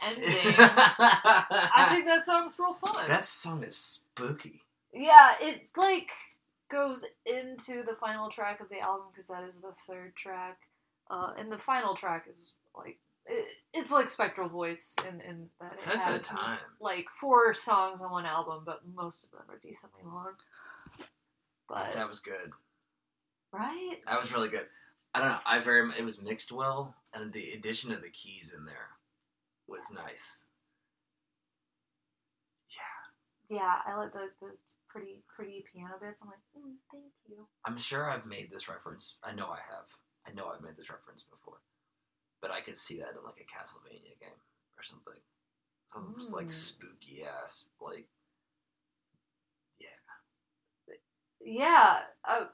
Ending, I think that song's real fun. that song is spooky. Yeah, it like goes into the final track of the album because that is the third track, uh, and the final track is like it, it's like Spectral Voice in in that It's it has time. like four songs on one album, but most of them are decently long. But That was good. right, That was really good. I don't know. I very it was mixed well, and the addition of the keys in there was nice. Yeah, yeah, I like the the pretty pretty piano bits. I'm like, mm, thank you. I'm sure I've made this reference. I know I have. I know I've made this reference before, but I could see that in like a Castlevania game or something. Some just like Mm. spooky ass like. Yeah, uh,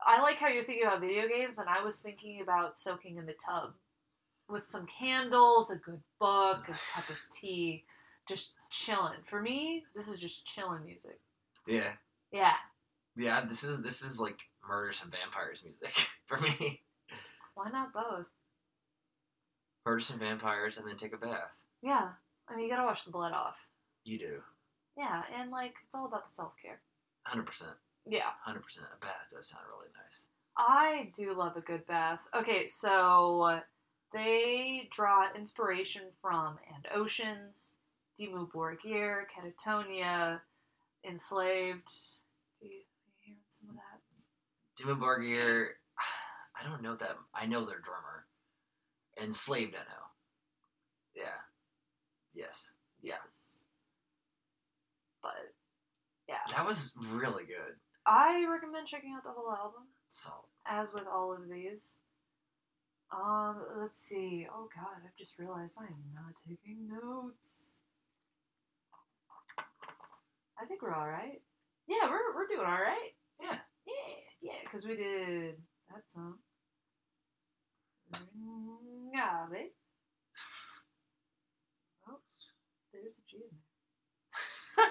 I like how you're thinking about video games, and I was thinking about soaking in the tub with some candles, a good book, a cup of tea, just chilling. For me, this is just chilling music. Yeah, Yeah, yeah. This is this is like murders and vampires music for me. why not both? Murder some vampires and then take a bath. Yeah, I mean, you gotta wash the blood off. You do. Yeah, and like, it's all about the self care. Hundred percent. Yeah. Hundred percent. A bath does sound really nice. I do love a good bath. Okay, so they draw inspiration from And Oceans, Dimmu Borgir, Katatonia, Enslaved. Do you, you hear some of that? Dimmu Borgir, I don't know them. I know their drummer. Enslaved, I know. Yeah. Yes. Yes. But yeah, That was really good. I recommend checking out the whole album, Solid. as with all of these. Um, let's see. Oh god, I've just realized I am not taking notes. I think we're all right. Yeah, we're we're doing all right. Yeah. Yeah, yeah, because we did that song. Yeah, babe. Oh, there's a G in there.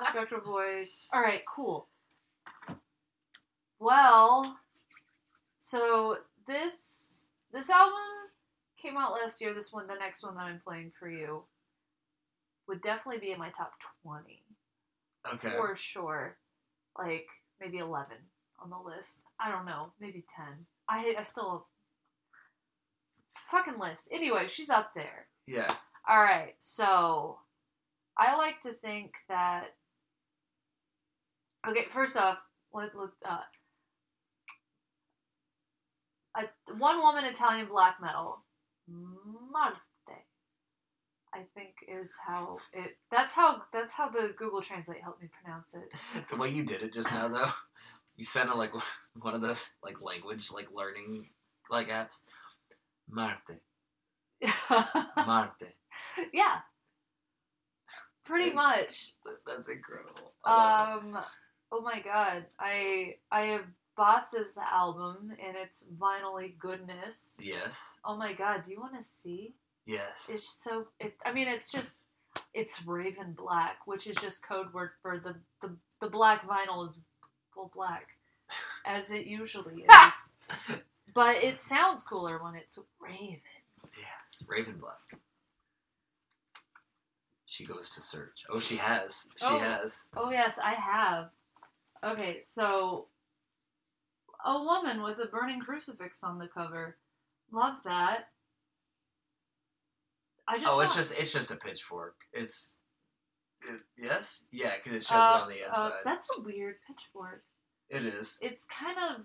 Spectral voice. All right, cool. Well, so this this album came out last year. This one, the next one that I'm playing for you, would definitely be in my top twenty Okay. for sure. Like maybe eleven on the list. I don't know, maybe ten. I I still fucking list. Anyway, she's up there. Yeah. All right, so I like to think that. Okay, first off, let, let, uh, a one woman Italian black metal, Marthe. I think is how it. That's how that's how the Google Translate helped me pronounce it. The way you did it just now, though, you sounded like one of those like language like learning like apps. Marthe. Marthe. yeah, pretty It's- much. That's incredible. Um. Oh my god, I I have bought this album and its vinyly goodness. Yes. Oh my god, do you want to see? Yes. It's so. It. I mean, it's just. It's Raven Black, which is just code word for the the the black vinyl is full black, as it usually is. but it sounds cooler when it's Raven. Yes. Raven Black. She goes to search. Oh, she has. She Oh. has. Oh yes, I have. Okay, so a woman with a burning crucifix on the cover. Love that. I just oh, it's just it's just a pitchfork. It's it, yes, yeah, because it shows uh, it on the uh, inside. that's a weird pitchfork. it is. It's kind of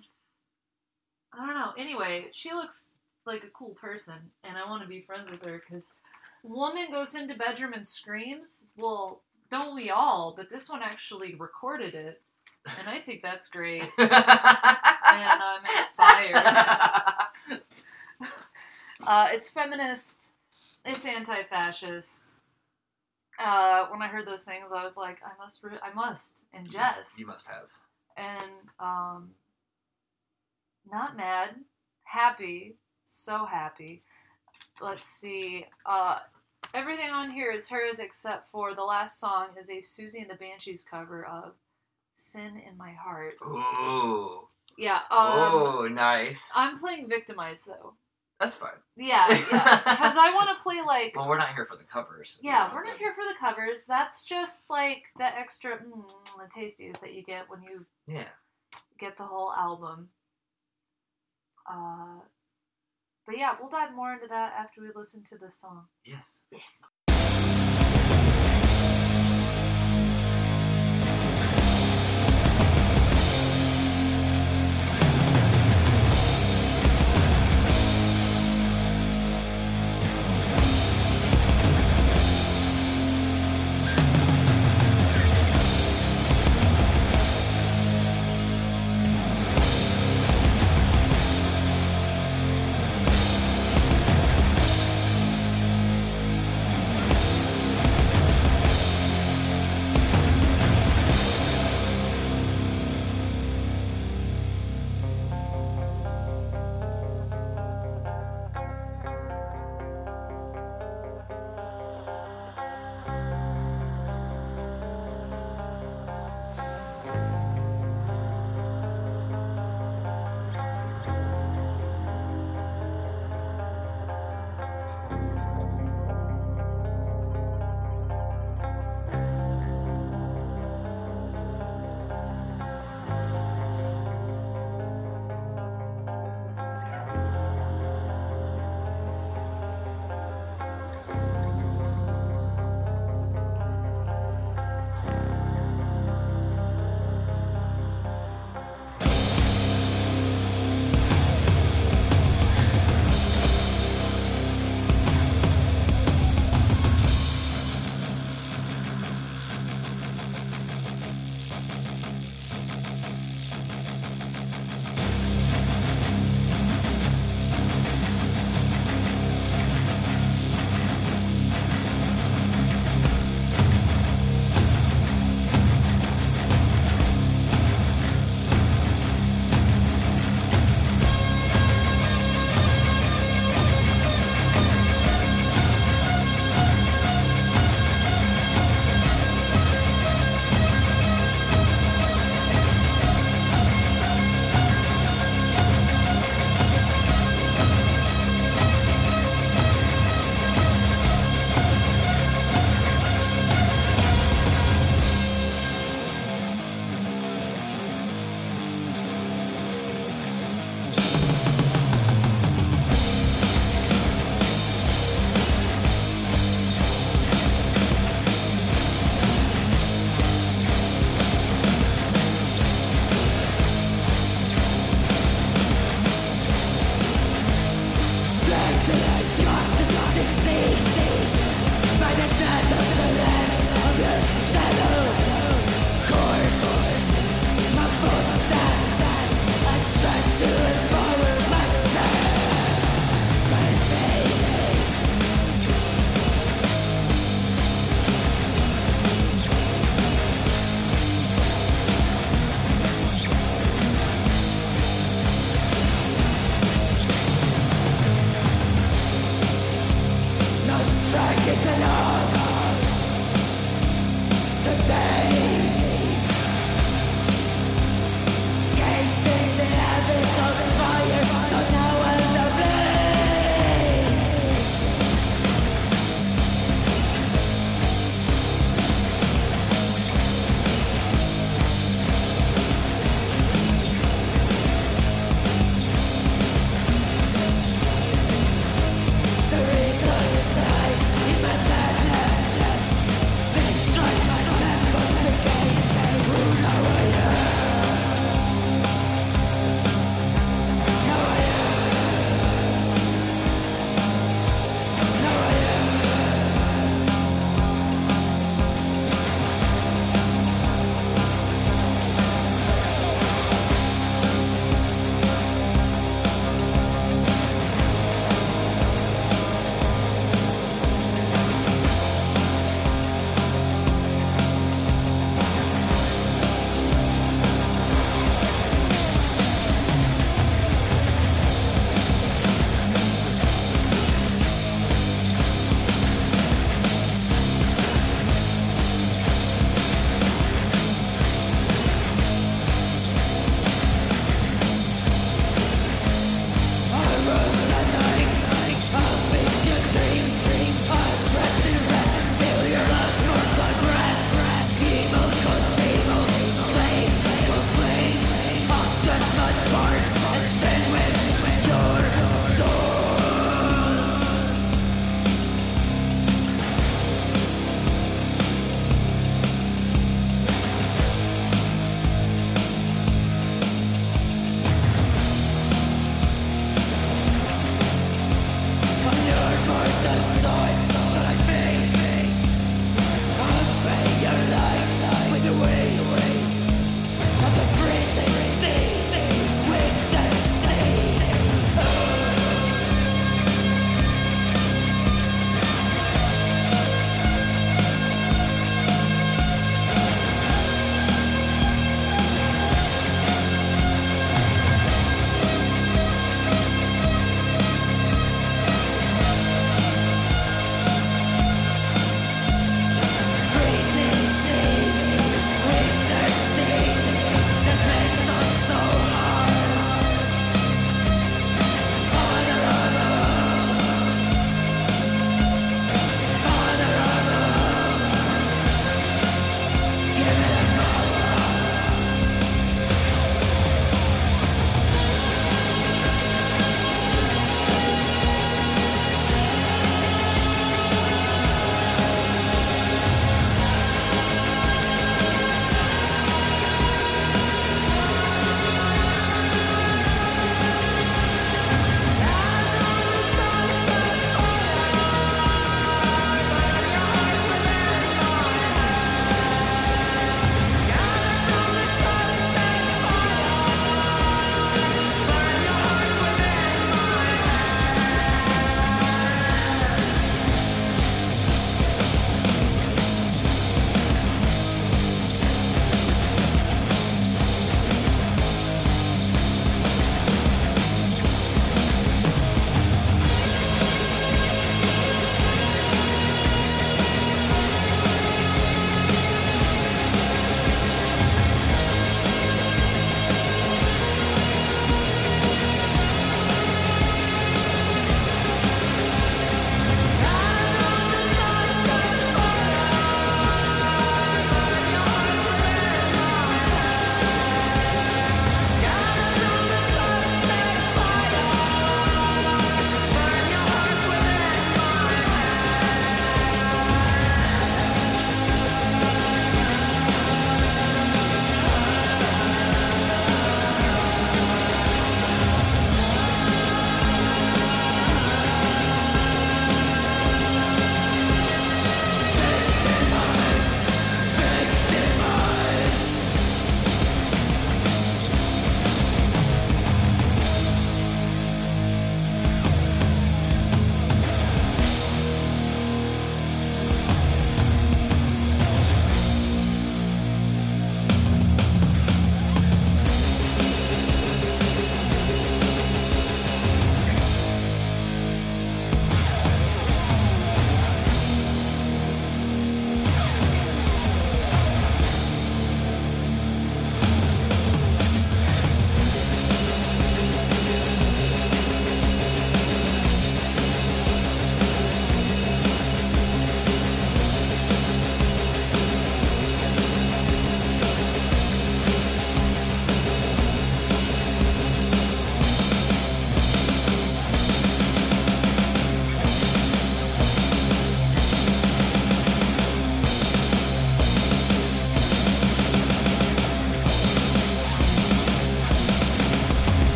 I don't know. Anyway, she looks like a cool person, and I want to be friends with her because woman goes into bedroom and screams. Well, don't we all? But this one actually recorded it, and I think that's great. and I'm inspired. Uh, it's feminist. It's anti-fascist. Uh, when I heard those things, I was like, I must, re- I must ingest. you must have. And um, not mad, happy, so happy. Let's see. Uh, everything on here is hers except for the last song is a Siouxsie and the Banshees cover of "Sin in My Heart." Ooh. Yeah. Um, Ooh, nice. I'm playing "Victimized" though. That's fine. Yeah, yeah. Because I want to play like. Well, we're not here for the covers. Yeah, we're not here for the covers. That's just like the extra mm, the tasties that you get when you Yeah. get the whole album. Uh, but yeah, we'll dive more into that after we listen to this song. Yes. Yes.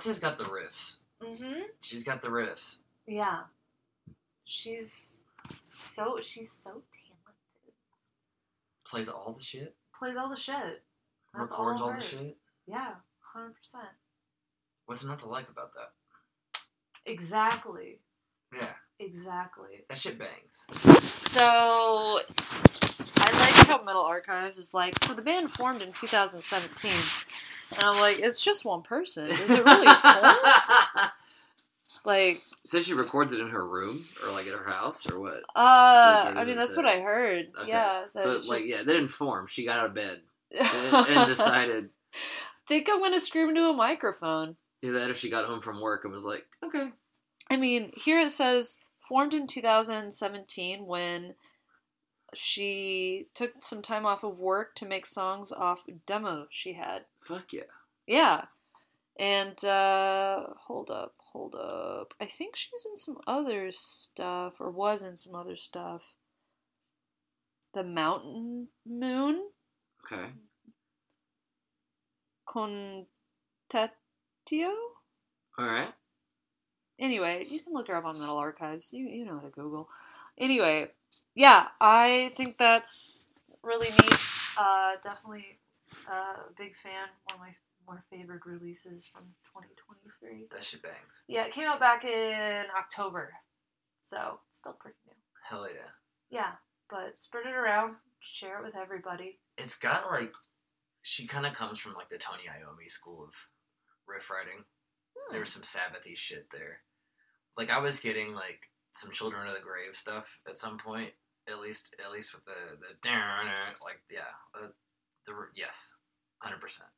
Marthe's got the riffs. Mm-hmm. She's got the riffs. Yeah. She's so she's so talented. Plays all the shit. Plays all the shit. That's records all, her. the shit. Yeah, hundred percent. What's not to like about that? Exactly. Yeah, Exactly. that shit bangs. So I like how Metal Archives is like. So the band formed in 2017, and I'm like, it's just one person. Is it really formed? Like, Said she records it in her room or like at her house or what? uh, I mean, that's say? what I heard. Okay. Yeah. So it's like, just- yeah, they didn't form. She got out of bed and, and decided think I'm gonna scream into a microphone. either that or she got home from work and was like, okay. I mean, here it says formed in 2017 when she took some time off of work to make songs off demos she had. Fuck yeah. Yeah. And uh hold up, hold up. I think she's in some other stuff or was in some other stuff. The Mountain Moon Okay. Contatio? All right. Anyway, you can look her up on Metal Archives. You you know how to Google. Anyway, yeah, I think that's really neat. Uh, definitely uh, a big fan. One of my more favored releases from 2023. That shit bangs. Yeah, it came out back in October, so it's still pretty new. Hell yeah. Yeah, but spread it around, share it with everybody. It's got like, she kind of comes from like the Tony Iommi school of riff writing. Hmm. There was some Sabbathy shit there. Like I was getting like some Children of the Grave stuff at some point. At least, at least with the the like yeah, uh, the yes, hundred percent.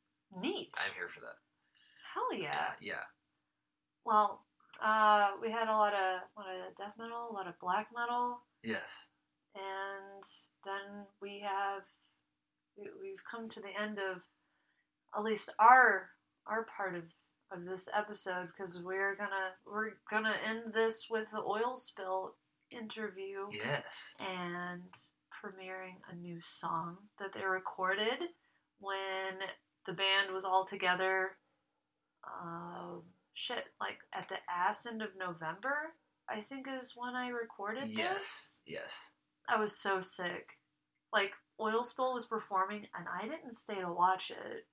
Neat. I'm here for that. Hell yeah. yeah. Well, uh, we had a lot of a lot of death metal, a lot of black metal. Yes. and then we have we, we've come to the end of at least our our part of of this episode because we're gonna we're gonna end this with the oil spill interview Yes. and premiering a new song that they recorded when the band was all together um shit like at the ass end of november i think is when i recorded this Yes. Yes. I was so sick. Like Oil Spill was performing, and I didn't stay to watch it.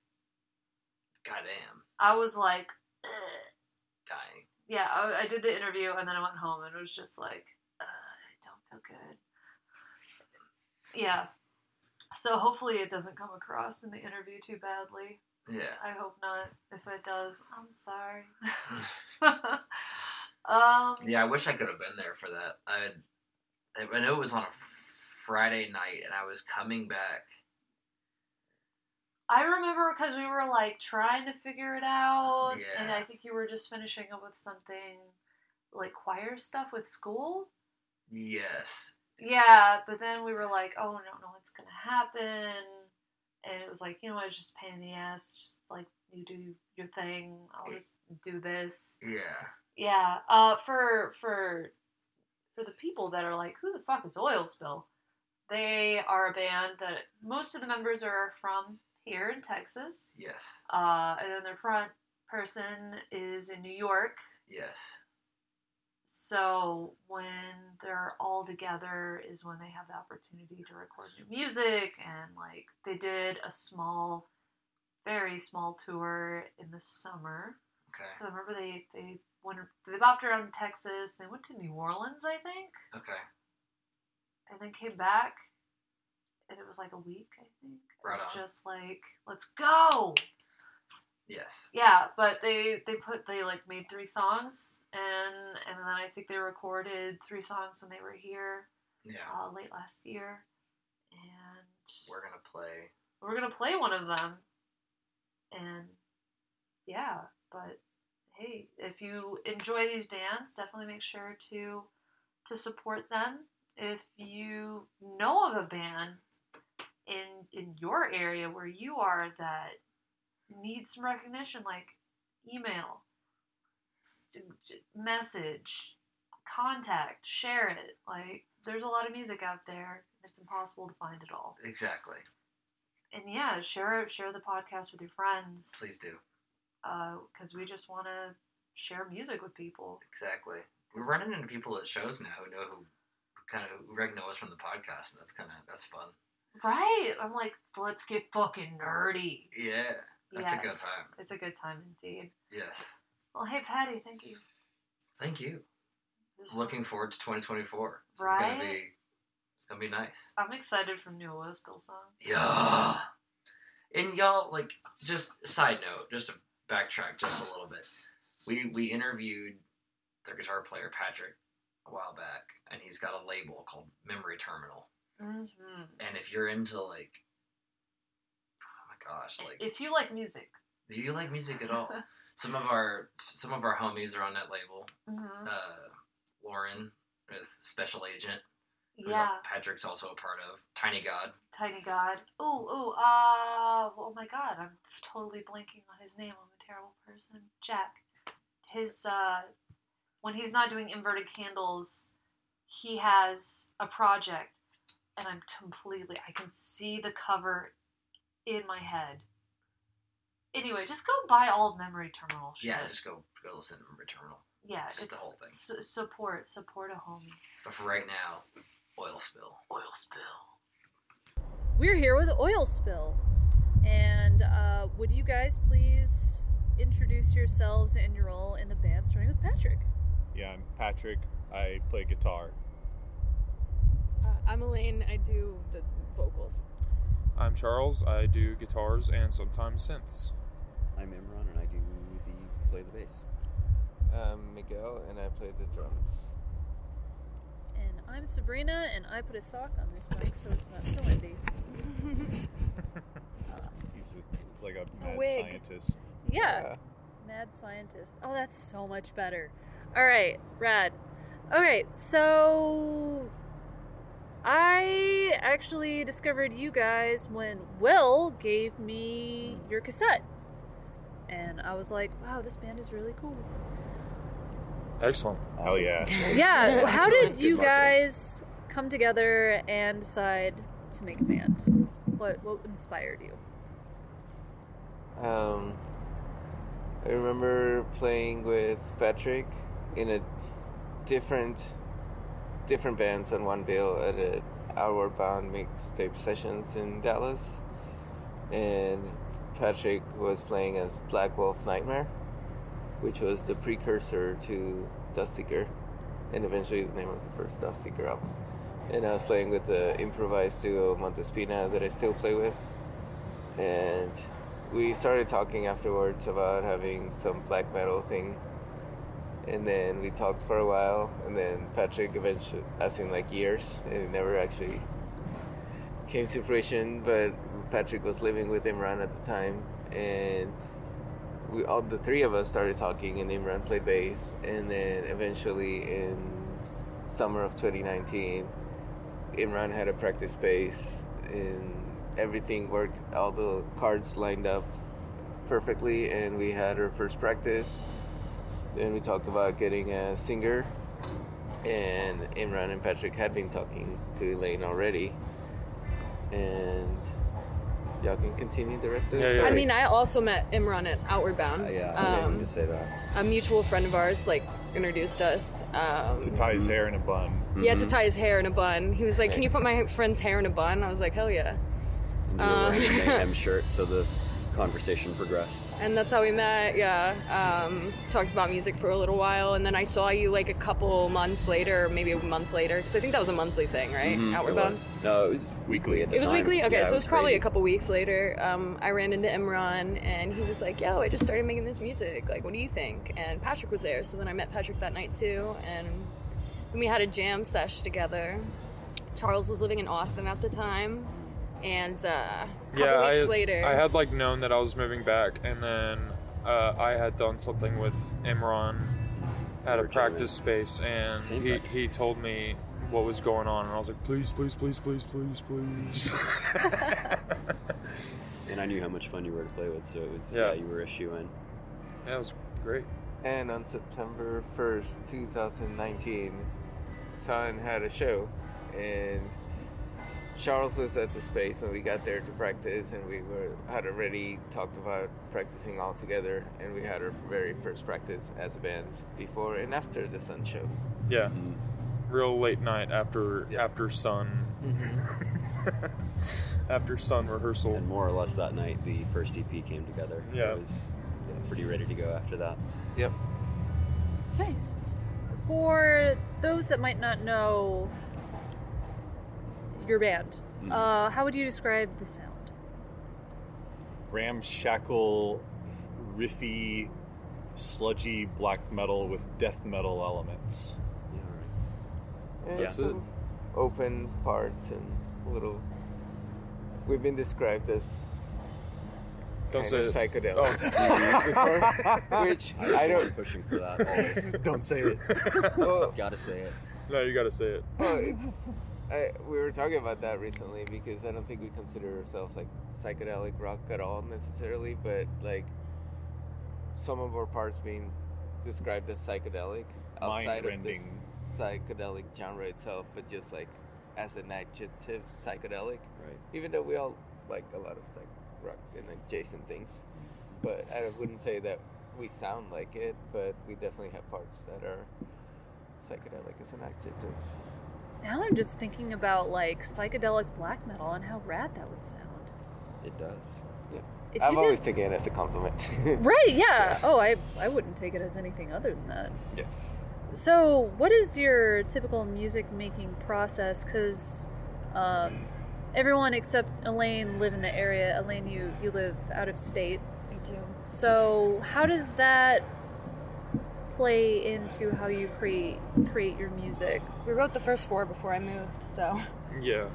Goddamn. I was like, Ugh. Dying. yeah. I, I did the interview, and then I went home, and it was just like, uh, I don't feel good. Yeah. So hopefully it doesn't come across in the interview too badly. Yeah. I hope not. If it does, I'm sorry. um. Yeah, I wish I could have been there for that. I, I know it was on a Friday night, and I was coming back. I remember because we were like trying to figure it out, and I think you were just finishing up with something like choir stuff with school. Yes. Yeah, but then we were like, oh, I don't know what's gonna happen, and it was like, you know what, it's just a pain in the ass. Just like you do your thing, I'll just do this. Yeah. Yeah. Uh, for for for the people that are like, who the fuck is Oil Spill? They are a band that most of the members are from here in Texas. Yes. Uh, and then their front person is in New York. Yes. So when they're all together is when they have the opportunity to record new music and like they did a small, very small tour in the summer. Okay. I remember they they went they bopped around Texas. They went to New Orleans, I think, Okay. and then came back. And it was like a week, I think. Right on. Just like let's go. Yes. Yeah, but they they put they like made three songs and and then I think they recorded three songs when they were here Yeah. uh, late last year, and We're gonna play. we're gonna play one of them. And yeah, but hey, if you enjoy these bands, definitely make sure to to support them. If you know of a band in in your area where you are that needs some recognition, like email, message, contact, share it. Like there's a lot of music out there. It's impossible to find it all. Exactly. and yeah, share share the podcast with your friends. Please do. Uh, because we just want to share music with people. Exactly. We're running into people at shows now who know who, kind of who already us from the podcast, and that's kind of that's fun. Right? I'm like, let's get fucking nerdy. Yeah, that's a good time. It's a good time indeed. Yes. Well, hey Patty, thank you. Thank you. Looking forward to 2024. This is Right? gonna be it's gonna be nice. I'm excited for new oil spill song. Yeah. And y'all, like, just side note, just to backtrack just a little bit. We we interviewed their guitar player Patrick a while back, and he's got a label called Memory Terminal. Mm-hmm. And if you're into like, gosh, like, if you like music, do you like music at all? some of our some of our homies are on that label. hmm Uh, Lauren with Special Agent, yeah, Patrick's also a part of Tiny God. Tiny God. Oh, oh, uh, oh my God, I'm totally blanking on his name. I'm a terrible person. Jack. His uh, when he's not doing inverted candles, he has a project, and I'm completely. I can see the cover in my head. Anyway, just go buy all Memory Terminal shit. Yeah, just go go listen to Memory Terminal. yeah, just the whole thing. su- support, support a homie. But for right now, oil spill. Oil spill. We're here with Oil Spill. And uh, would you guys please introduce yourselves and your role in the band, starting with Patrick? Yeah, I'm Patrick. I play guitar. Uh, I'm Elaine. I do the vocals. I'm Charles. I do guitars and sometimes synths. I'm Imran and I do the play the bass. I'm Miguel and I play the drums. And I'm Sabrina, and I put a sock on this mic so it's not so windy. Uh, He's a, like a mad wig. scientist. Yeah, mad scientist. Oh, that's so much better. All right, rad. All right, so I actually discovered you guys when Will gave me your cassette. And I was like, wow, this band is really cool. Excellent. Hell yeah. Yeah, how did you guys come together and decide to make a band? What what inspired you? Um, I remember playing with Patrick in a different different bands on one bill at a Outward Bound mixtape sessions in Dallas, and Patrick was playing as Black Wolf Nightmare, which was the precursor to Dust Seeker, and eventually the name of the first Dust Seeker album. And I was playing with the improvised duo Montespina that I still play with, and we started talking afterwards about having some black metal thing and then we talked for a while and then patrick eventually as in like years and it never actually came to fruition but patrick was living with imran at the time and we all the three of us started talking and imran played bass and then eventually in summer of 2019 imran had a practice space and everything worked all the cards lined up perfectly and we had our first practice then we talked about getting a singer and imran and patrick had been talking to elaine already and y'all can continue the rest of the Yeah, yeah. story. I mean, I also met Imran at Outward Bound. Uh, yeah, I was going Um, to say that. a mutual friend of ours like introduced us. Um, To tie his hair in a bun. yeah, Mm-hmm. to tie his hair in a bun. He was like, "Can you put my friend's hair in a bun?" I was like, "Hell yeah!" And you were uh, wearing a mayhem shirt, so the conversation progressed. And that's how we met. Yeah, um, talked about music for a little while, and then I saw you like a couple months later, maybe a month later, because I think that was a monthly thing, right? Mhm, Outward it Bound. was. No, it was weekly at the time. It was weekly. Okay, Yeah, so it was, probably a couple weeks later. Um, I ran into Imran, and he was like, "Yo, I just started making this music. Like, what do you think?" And Patrick was there, so then I met Patrick that night too, and then we had a jam sesh together. Charles was living in Austin at the time, and uh, yeah, I, weeks later, I had like known that I was moving back, and then uh, I had done something with Imran at a practice space, and Same he, practice he space. told me what was going on, and I was like, please, please, please, please, please, please. And I knew how much fun you were to play with, so it was, Yeah. yeah, you were a shoe in. yeah, it was great. And on September 1st, 2019, Sun had a show and Charles was at the space when we got there to practice, and we were had already talked about practicing all together, and we had our very first practice as a band before and after the Sun Show. Yeah, mm-hmm. real late night after after sun. Mm-hmm. after sun rehearsal. And more or less that night, the first EP came together. Yeah. It was pretty ready to go after that. Yep. Nice. For those that might not know your band, Mm. uh, how would you describe the sound? ramshackle, riffy, sludgy black metal with death metal elements. Yeah, And Yeah. some open parts and little. We've been described as Don't kind say of it. psychedelic, before, which I I don't. pushing for that. Always. Don't say it. Well, Gotta say it. No, you gotta say it. well, it's. I, we were talking about that recently because I don't think we consider ourselves like psychedelic rock at all necessarily, but like some of our parts being described as psychedelic outside of the psychedelic genre itself, but just like as an adjective, psychedelic. Right. Even though we all like a lot of like rock and adjacent things, but I wouldn't say that we sound like it, but we definitely have parts that are psychedelic as an adjective. Now I'm just thinking about like psychedelic black metal and how rad that would sound. It does. Yeah. If I've you always did- taken it as a compliment. Right, yeah. Oh, I I wouldn't take it as anything other than that. Yes. So, what is your typical music making process? Because um, everyone except Elaine live in the area. Elaine, you you live out of state. I do. So, how does that play into how you create create your music? We wrote the first four before I moved, so Yeah.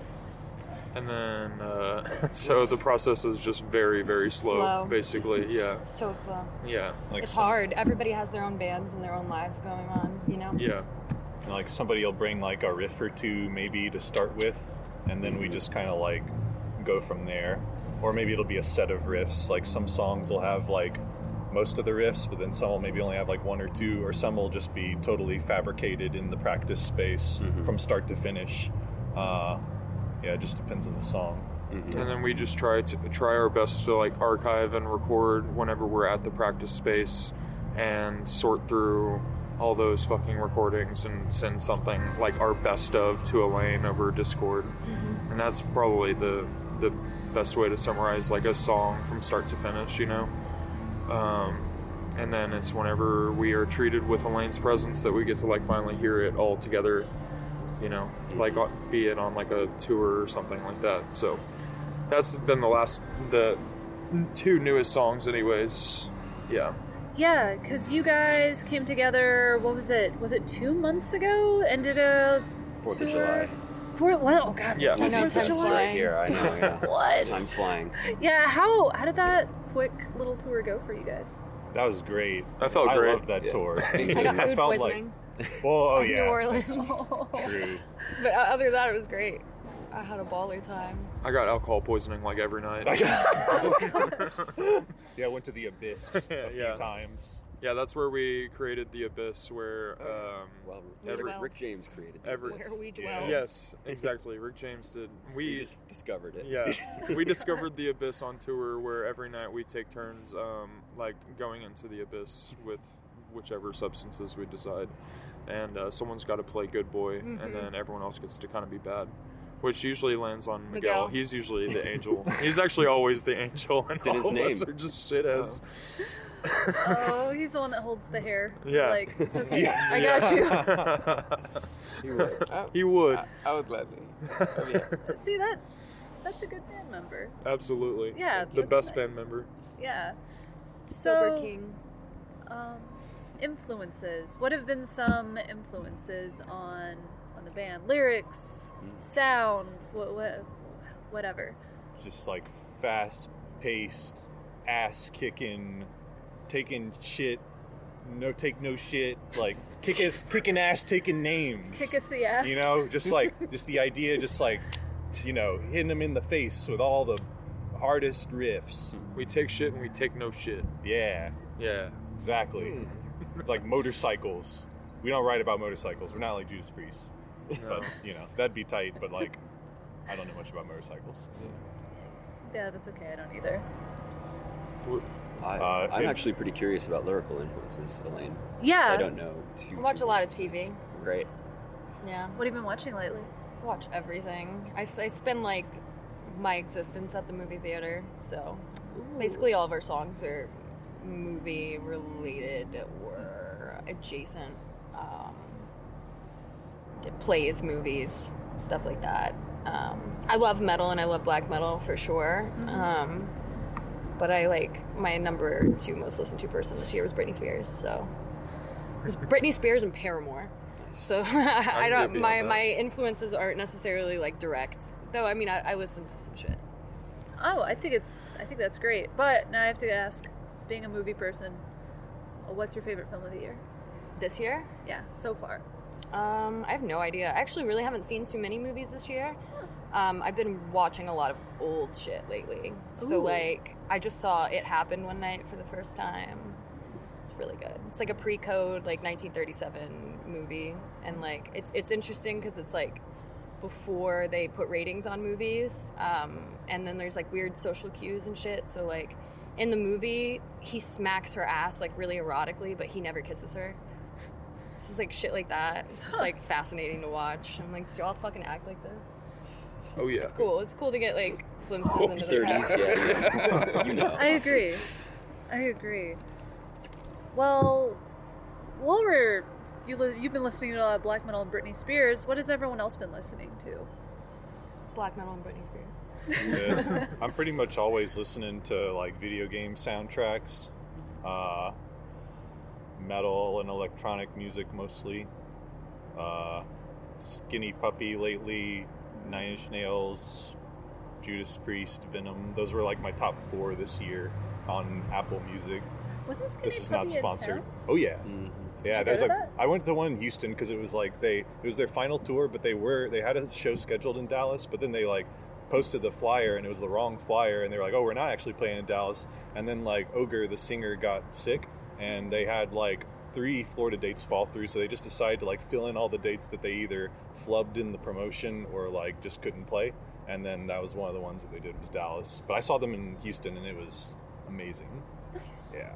And then, uh, so the process is just very, very slow, Slow. basically. Yeah. so slow. Yeah. Like it's some- hard. Everybody has their own bands and their own lives going on, you know? Yeah. Like somebody will bring like a riff or two maybe to start with, and then we just kind of like go from there. Or maybe it'll be a set of riffs. Like some songs will have like most of the riffs, but then some will maybe only have like one or two, or some will just be totally fabricated in the practice space mm-hmm. from start to finish. Uh, yeah, it just depends on the song. Mm-hmm. And then we just try to try our best to like archive and record whenever we're at the practice space and sort through all those fucking recordings and send something like our best of to Elaine over Discord. Mm-hmm. And that's probably the the best way to summarize like a song from start to finish, you know. Um, and then it's whenever we are treated with Elaine's presence that we get to like finally hear it all together, you know, like uh, be it on like a tour or something like that. So that's been the last the two newest songs, anyways. Yeah. Yeah, because you guys came together. What was it? Was it two months ago? And did a Fourth tour? of July. For what? Oh God! Yeah. was I know, Fourth of time's July? flying. Right here, I know. Yeah. What? Time's flying. Yeah. How how did that quick little tour go for you guys? That was great. I felt I great. loved that Yeah. tour. I got food felt poisoning Like, well, oh yeah, New Orleans. true. but uh, other than that, it was great. I had a baller time. I got alcohol poisoning like every night. yeah, I went to the abyss a few Yeah. times. Yeah, that's where we created the abyss where um Well, Every- Rick, Rick James created the every- Abyss. Where we Yeah. dwell. Yes, exactly. Rick James did. We We just discovered it. yeah, we discovered the abyss on tour where every night we take turns um like going into the abyss with whichever substances we decide. And uh, someone's got to play good boy Mhm. and then everyone else gets to kind of be bad. Which usually lands on Miguel. Miguel. He's usually the angel. He's actually always the angel, and It's in his all of us name. are just shitheads. oh, he's the one that holds the hair. Yeah. Like it's okay. Yeah. I got you. you. He would. I, he would. I, I would gladly. I mean, See that? That's a good band member. Absolutely. Yeah, The that's best band member. Yeah. Sober So, King. um, influences. What have been some influences on on the band? Lyrics, mm. sound, what, what, whatever. Just like fast paced, ass kicking, taking shit, no take no shit, like kicking kicking ass, taking names. Kick the ass. You know, just like just the idea, just like you know, hitting them in the face with all the hardest riffs. We take shit and we take no shit. Yeah, Yeah. exactly. Hmm. It's like motorcycles. We don't write about motorcycles. We're not like Judas Priest. No. But you know, that'd be tight. But like, I don't know much about motorcycles. Yeah, that's okay. I don't either. I, Uh, I'm it- actually pretty curious about lyrical influences, Elaine. Yeah. I don't know too. I watch too a lot of TV. Great. Yeah. What have you been watching lately? Watch everything. I, I spend like my existence at the movie theater, so basically all of our songs are movie related or adjacent. Um, it plays movies, stuff like that. Um, I love metal and I love black metal for sure. Um, but I like my number two most listened to person this year was Britney Spears. So Britney Spears and Paramore. So I don't. My my influences aren't necessarily like direct. Though I mean I, I listen to some shit. Oh, I think it. I think that's great. But now I have to ask, being a movie person, what's your favorite film of the year? This year, Yeah, so far. Um, I have no idea. I actually really haven't seen too many movies this year. Um, I've been watching a lot of old shit lately. So Ooh. like I just saw It Happen one night for the first time. It's really good. It's like a pre-code like 1937 movie, and like it's it's interesting because it's like before they put ratings on movies, um, and then there's like weird social cues and shit. So like in the movie, he smacks her ass like really erotically, but he never kisses her. It's just like shit like that. It's just like fascinating to watch. I'm like, do y'all fucking act like this? Oh yeah. It's cool. It's cool to get like glimpses Oh, into their 30s, past. yeah. you know. I agree. I agree. Well, while we're you li- you've been listening to a lot of black metal and Britney Spears. What has everyone else been listening to? Black metal and Britney Spears. Yeah. I'm pretty much always listening to like video game soundtracks, uh, metal and electronic music mostly. Uh, Skinny Puppy lately, Nine Inch Nails, Judas Priest, Venom. Those were like my top four this year on Apple Music. Wasn't Skinny This is not Puppy in sponsored. Oh yeah, Mhm. yeah. There's like that? I went to the one in Houston because it was like they it was their final tour, but they were they had a show scheduled in Dallas, but then they like posted the flyer and it was the wrong flyer, and they were like, oh, we're not actually playing in Dallas. And then like Ogre, the singer, got sick, and they had like three Florida dates fall through, so they just decided to like fill in all the dates that they either flubbed in the promotion or like just couldn't play. And then that was one of the ones that they did was Dallas. But I saw them in Houston, and it was amazing. Nice. Yeah.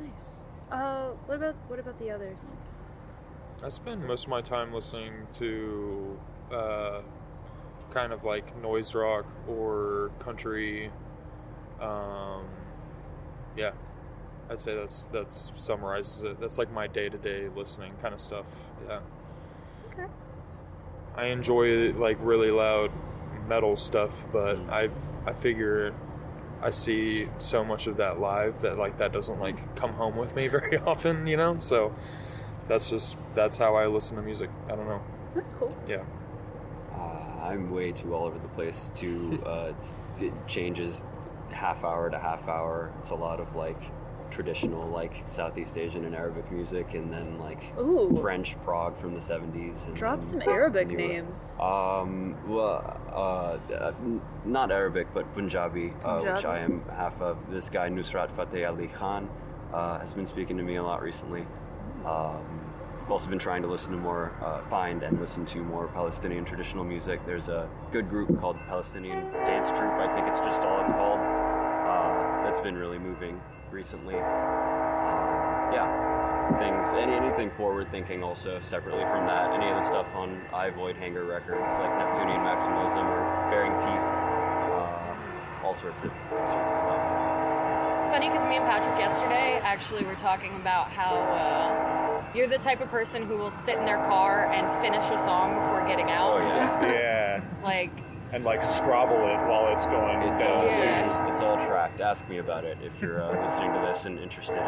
Nice. Uh, what about what about the others? I spend most of my time listening to uh, kind of like noise rock or country. Um, yeah, I'd say that's that's summarizes it. That's like my day to day listening kind of stuff. Yeah. Okay. I enjoy like really loud metal stuff, but I I figure I see so much of that live that like that doesn't like come home with me very often, you know. So that's just that's how I listen to music. I don't know. That's cool. Yeah. Uh, I'm way too all over the place. To uh, it changes half hour to half hour. It's a lot of like traditional like Southeast Asian and Arabic music, and then like Ooh. French prog from the 70s. Drop some Arabic newer- names. Um, well, uh, uh, not Arabic, but Punjabi, Uh, which I am half of. This guy Nusrat Fateh Ali Khan uh, has been speaking to me a lot recently. Um, I've also been trying to listen to more, uh, find and listen to more Palestinian traditional music. There's a good group called Palestinian Dance Troupe. I think it's just all it's called. Uh, that's been really moving recently. Um, yeah, things any anything forward thinking also separately from that any of the stuff on I, Voidhanger records like neptunian maximalism or Baring Teeth uh, all sorts of all sorts of stuff It's funny because me and Patrick yesterday actually were talking about how uh, you're the type of person who will sit in their car and finish a song before getting out. oh yeah Yeah. Like, and like scrabble it while it's going it's down. all Yeah. it's, it's all tracked ask me about it if you're uh, listening to this and interested in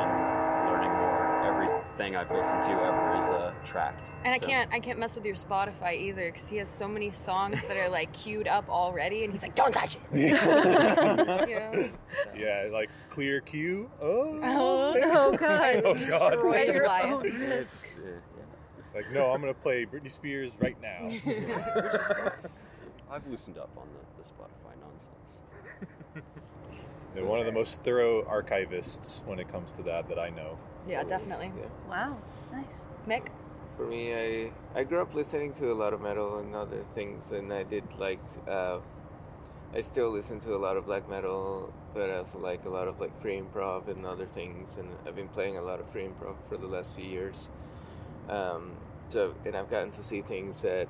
learning more everything i've listened to ever is uh, tracked and I can't, I can't mess with your Spotify either because he has so many songs that are like queued up already, and he's like, "Don't touch it." you know? Yeah, like clear cue. Oh, Oh god. Oh, God. Destroy your life. it's, uh, like no, I'm gonna play Britney Spears right now. I've loosened up on the, the spotify nonsense They're one of the most thorough archivists when it comes to that that I know. Yeah, definitely. Yeah. Wow. Nice. Mick, For me, I I grew up listening to a lot of metal and other things, and I did like. Uh, I still listen to a lot of black metal, but I also like a lot of like free improv and other things. And I've been playing a lot of free improv for the last few years. Um, so, and I've gotten to see things that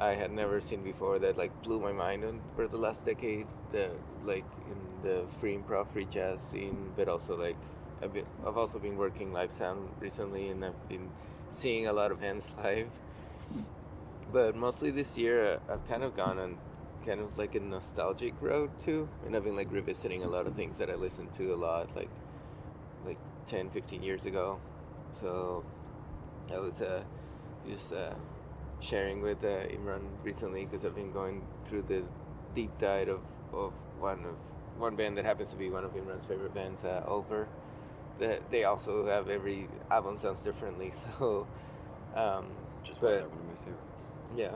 I had never seen before that like blew my mind on for the last decade. The like in the free improv, free jazz scene, but also like I've, been, I've also been working live sound recently, and I've been seeing a lot of hands live. But mostly this year, uh, I've kind of gone on kind of like a nostalgic road too, and I've been like revisiting a lot of things that I listened to a lot, like like 10, 15 years ago. So I was uh, just uh, sharing with uh, Imran recently because I've been going through the deep dive of, of one of one band that happens to be one of Imran's favorite bands, uh, Ulver. That they also have every album sounds differently, so um, Just but one of my favorites. yeah,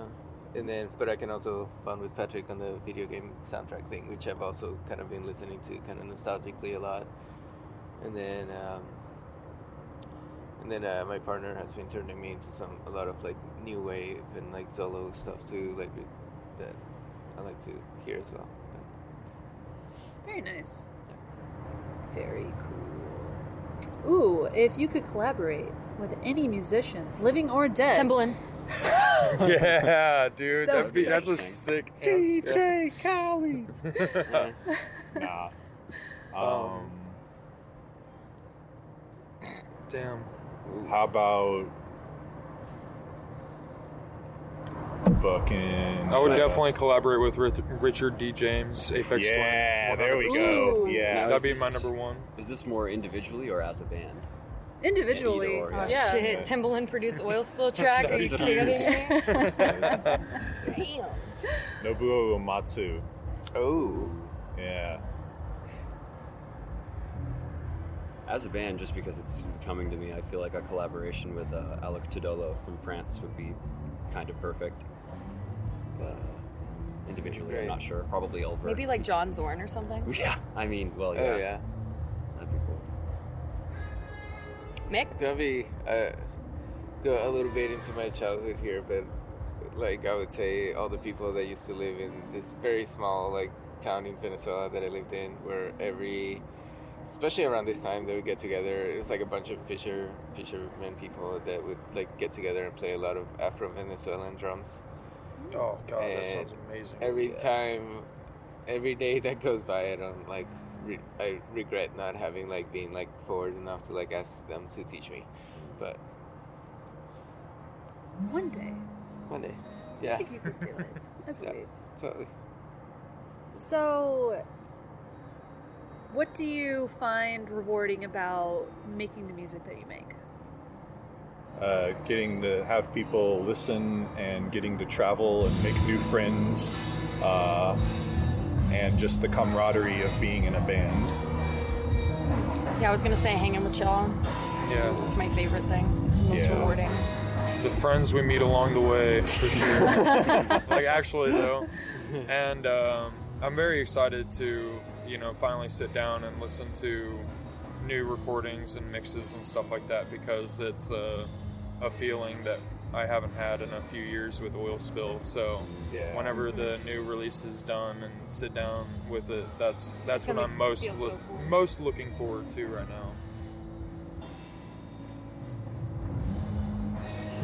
and then but I can also bond with Patrick on the video game soundtrack thing, which I've also kind of been listening to kind of nostalgically a lot. And then um, and then uh, my partner has been turning me into some a lot of like new wave and like solo stuff too, like that I like to hear as well. Very nice. Very cool. Ooh, if you could collaborate with any musician, living or dead. Timbaland. yeah, dude, That that'd was be that's a sick answer. Khaled. Nah. Um, Um, Damn. How about fucking? I would definitely collaborate with Richard D. James, Aphex Yeah, Twin. there we go. Ooh. Yeah. Now, That'd is be this- my number one. Is this more individually or as a band? Individually. Either or, Oh yeah. shit! Timbaland produced oil spill track. Are you That's kidding me? huge. Damn. Nobuo Uematsu. Oh, Yeah. As a band, just because it's coming to me, I feel like a collaboration with uh, Aluk Todolo from France would be kind of perfect. But uh, individually, Great. I'm not sure. Probably Ulver. Maybe like John Zorn or something. Yeah, I mean, well, yeah, oh yeah. that'd be cool. Mick. Gonna be uh, go a little bit into my childhood here, but like I would say, all the people that used to live in this very small like town in Venezuela that I lived in, where every, especially around this time, they would get together. It was like a bunch of fisher fishermen people that would like get together and play a lot of Afro Venezuelan drums. Oh god, that sounds amazing. Every time, every day that goes by, I don't like. Re- I regret not having like being like forward enough to like ask them to teach me, but One day. one day, yeah I think you could do it. I believe. totally. So, what do you find rewarding about making the music that you make? Uh, getting to have people listen and getting to travel and make new friends. Uh, and just the camaraderie of being in a band. Yeah, I was gonna say hanging with y'all. Yeah, That's my favorite thing. Most Yeah. rewarding. the friends we meet along the way, for sure. like actually though, and um, I'm very excited to you know finally sit down and listen to new recordings and mixes and stuff like that because it's a, a feeling that I haven't had in a few years with Oil Spill. So Yeah. whenever the new release is done and sit down with it, that's that's what I'm most so cool. most looking forward to right now.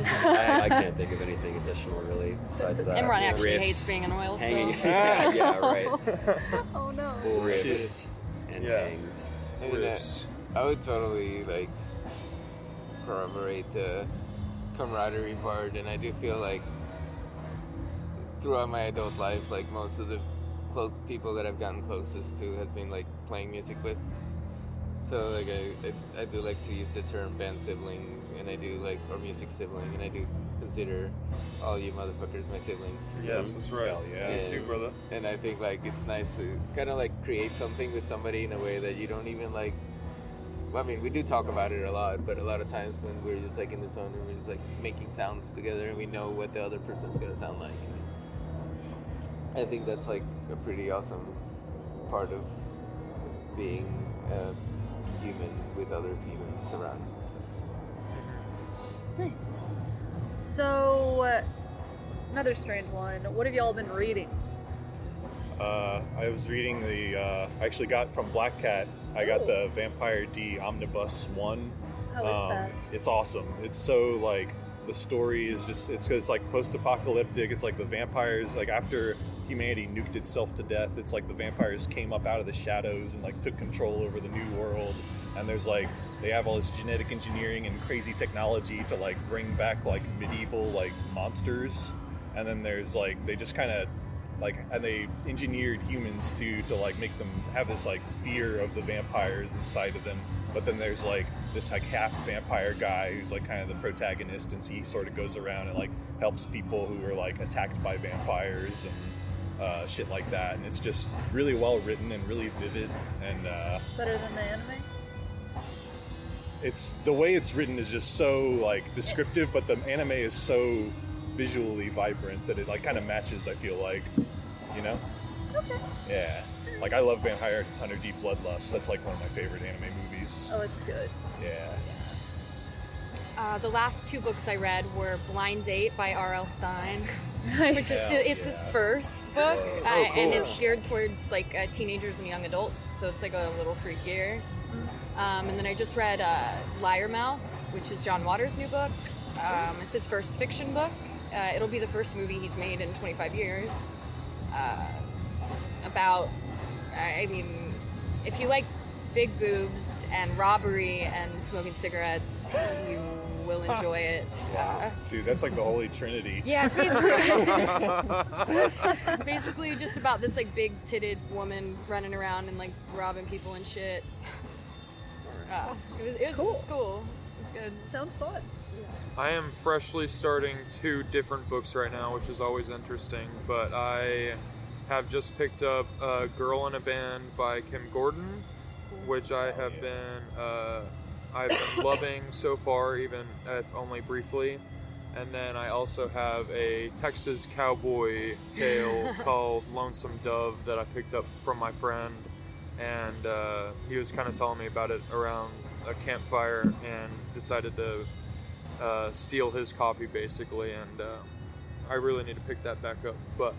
I, I can't think of anything additional really besides that. Imran actually Riffs, hates being an oil spill. hanging. yeah, yeah, right. oh no. Riffs and Yeah. hangs. I mean, uh, Riffs. I would totally like corroborate the camaraderie part, and I do feel like throughout my adult life, like most of the close people that I've gotten closest to has been like playing music with. So like I, I, I do like to use the term band sibling, and I do like or music sibling, and I do consider all you motherfuckers my siblings. So- Yes, that's right. Hell yeah. Me too, brother. and I think like it's nice to kind of like create something with somebody in a way that you don't even like. I mean, we do talk about it a lot, but a lot of times when we're just like in the zone and we're just like making sounds together, and we know what the other person's gonna sound like. I think that's like a pretty awesome part of being a human with other humans around and stuff. Nice. So, uh, another strange one. What have y'all been reading? Uh, I was reading the. Uh, I actually got from Black Cat. I got Oh. the Vampire D Omnibus one. How is that? It's awesome. It's so like the story is just. It's it's like post-apocalyptic. It's like the vampires like after humanity nuked itself to death. It's like the vampires came up out of the shadows and like took control over the new world. And there's like they have all this genetic engineering and crazy technology to like bring back like medieval like monsters. And then there's like they just kind of like and they engineered humans to to like make them have this like fear of the vampires inside of them but then there's like this like half vampire guy who's like kind of the protagonist and he sort of goes around and like helps people who are like attacked by vampires and uh, shit like that and it's just really well written and really vivid and uh, Better than the anime? it's the way it's written is just so like descriptive but the anime is so visually vibrant that it like kind of matches i feel like you know Okay. yeah like i love vampire hunter d bloodlust that's like one of my favorite anime movies Oh, it's good. yeah Uh, the last two books I read were Blind Date by R.L. Stine, which is Yeah, it's his first book, Oh, uh, and it's geared towards like uh, teenagers and young adults, so it's like a little freakier. Um, and then I just read uh, Liarmouth, which is John Waters' new book. Um, it's his first fiction book. Uh, it'll be the first movie he's made in 25 years. Uh, it's about, I mean, if you like big boobs and robbery and smoking cigarettes, you will enjoy it. Uh, dude that's like the holy trinity yeah, it's basically basically just about this like big titted woman running around and like robbing people and shit. Uh, it was it was Cool. it's cool. It's good. Sounds fun. I am freshly starting two different books right now, which is always interesting. But I have just picked up uh, "Girl in a Band" by Kim Gordon, which I have been uh, I've been loving so far, even if only briefly. And then I also have a Texas cowboy tale called "Lonesome Dove" that I picked up from my friend, and uh, he was kind of telling me about it around a campfire, and decided to uh, steal his copy basically, and uh, I really need to pick that back up. But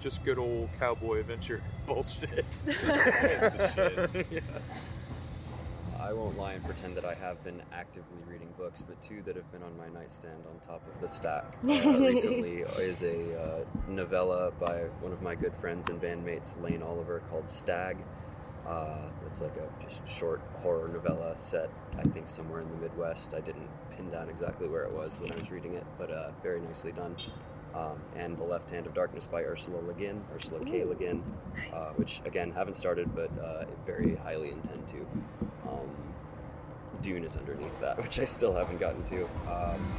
just good old cowboy adventure bullshit. It's the shit. Yeah. I won't lie and pretend that I have been actively reading books, but two that have been on my nightstand on top of the stack uh, recently is a uh, novella by one of my good friends and bandmates, Lane Oliver, called Stag. Uh, it's like a just short horror novella set, I think, somewhere in the Midwest. I didn't pin down exactly where it was when I was reading it, but uh, very nicely done. Um, and The Left Hand of Darkness by Ursula Le Guin, Ursula K. Le Guin, uh, which again haven't started, but uh, very highly intend to. Um, Dune is underneath that, which I still haven't gotten to. Um,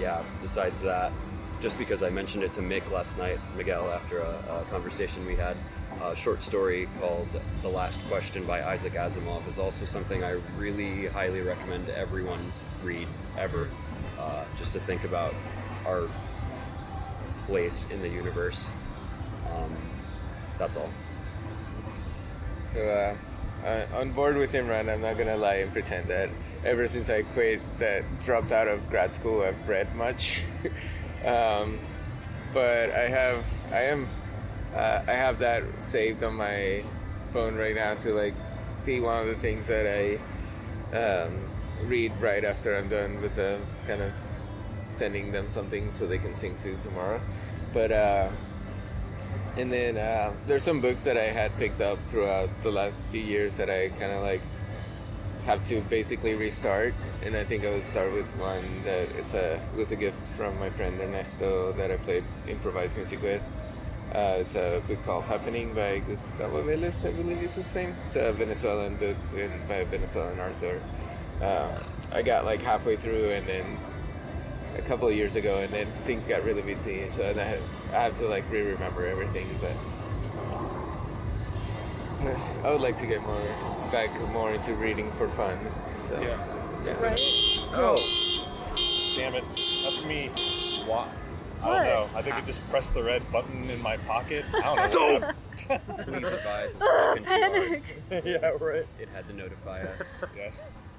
yeah, besides that, just because I mentioned it to Mick last night, Miguel, after a, a conversation we had, a short story called The Last Question by Isaac Asimov is also something I really highly recommend everyone read ever, uh, just to think about our place in the universe. Um, that's all. So, uh, uh, on board with Imran, I'm not gonna lie and pretend that ever since I quit, that dropped out of grad school, I've read much. um, but I have, I am, uh, I have that saved on my phone right now to like be one of the things that I um, read right after I'm done with the kind of sending them something so they can sing to tomorrow. But uh, and then uh, there's some books that I had picked up throughout the last few years that I kind of like have to basically restart. And I think I would start with one that is a was a gift from my friend Ernesto that I played improvised music with. Uh, it's a book called Happening by Gustavo Vélez, I believe is his name. It's a Venezuelan book by a Venezuelan author. Uh, I got like halfway through and then a couple of years ago, and then things got really busy, so I have, I have to like re-remember everything. But I would like to get more back more into reading for fun. So Yeah. yeah. Right? Oh, damn it! That's me. Why? I don't know. I think I just pressed the red button in my pocket. I don't know. Please advise. it's Ugh, broken too hard. panic. yeah, right. It had to notify us. Yeah.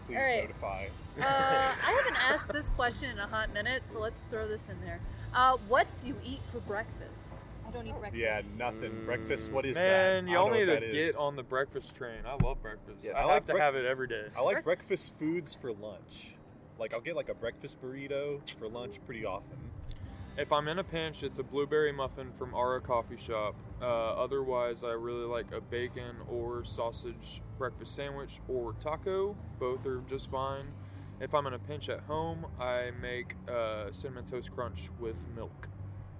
Please All right. notify. Uh, I haven't asked this question in a hot minute, so let's throw this in there. Uh, what do you eat for breakfast? I don't eat breakfast. Yeah, nothing. Breakfast. What is that? Man, y'all need to get is. on the breakfast train. I love breakfast. Yes. I, I like like to have it every day. I like Breakfast. breakfast foods for lunch. Like I'll get like a breakfast burrito for lunch pretty often. If I'm in a pinch, it's a blueberry muffin from Ara Coffee Shop. Uh, otherwise, I really like a bacon or sausage breakfast sandwich or taco. Both are just fine. If I'm in a pinch at home, I make uh, cinnamon toast crunch with milk.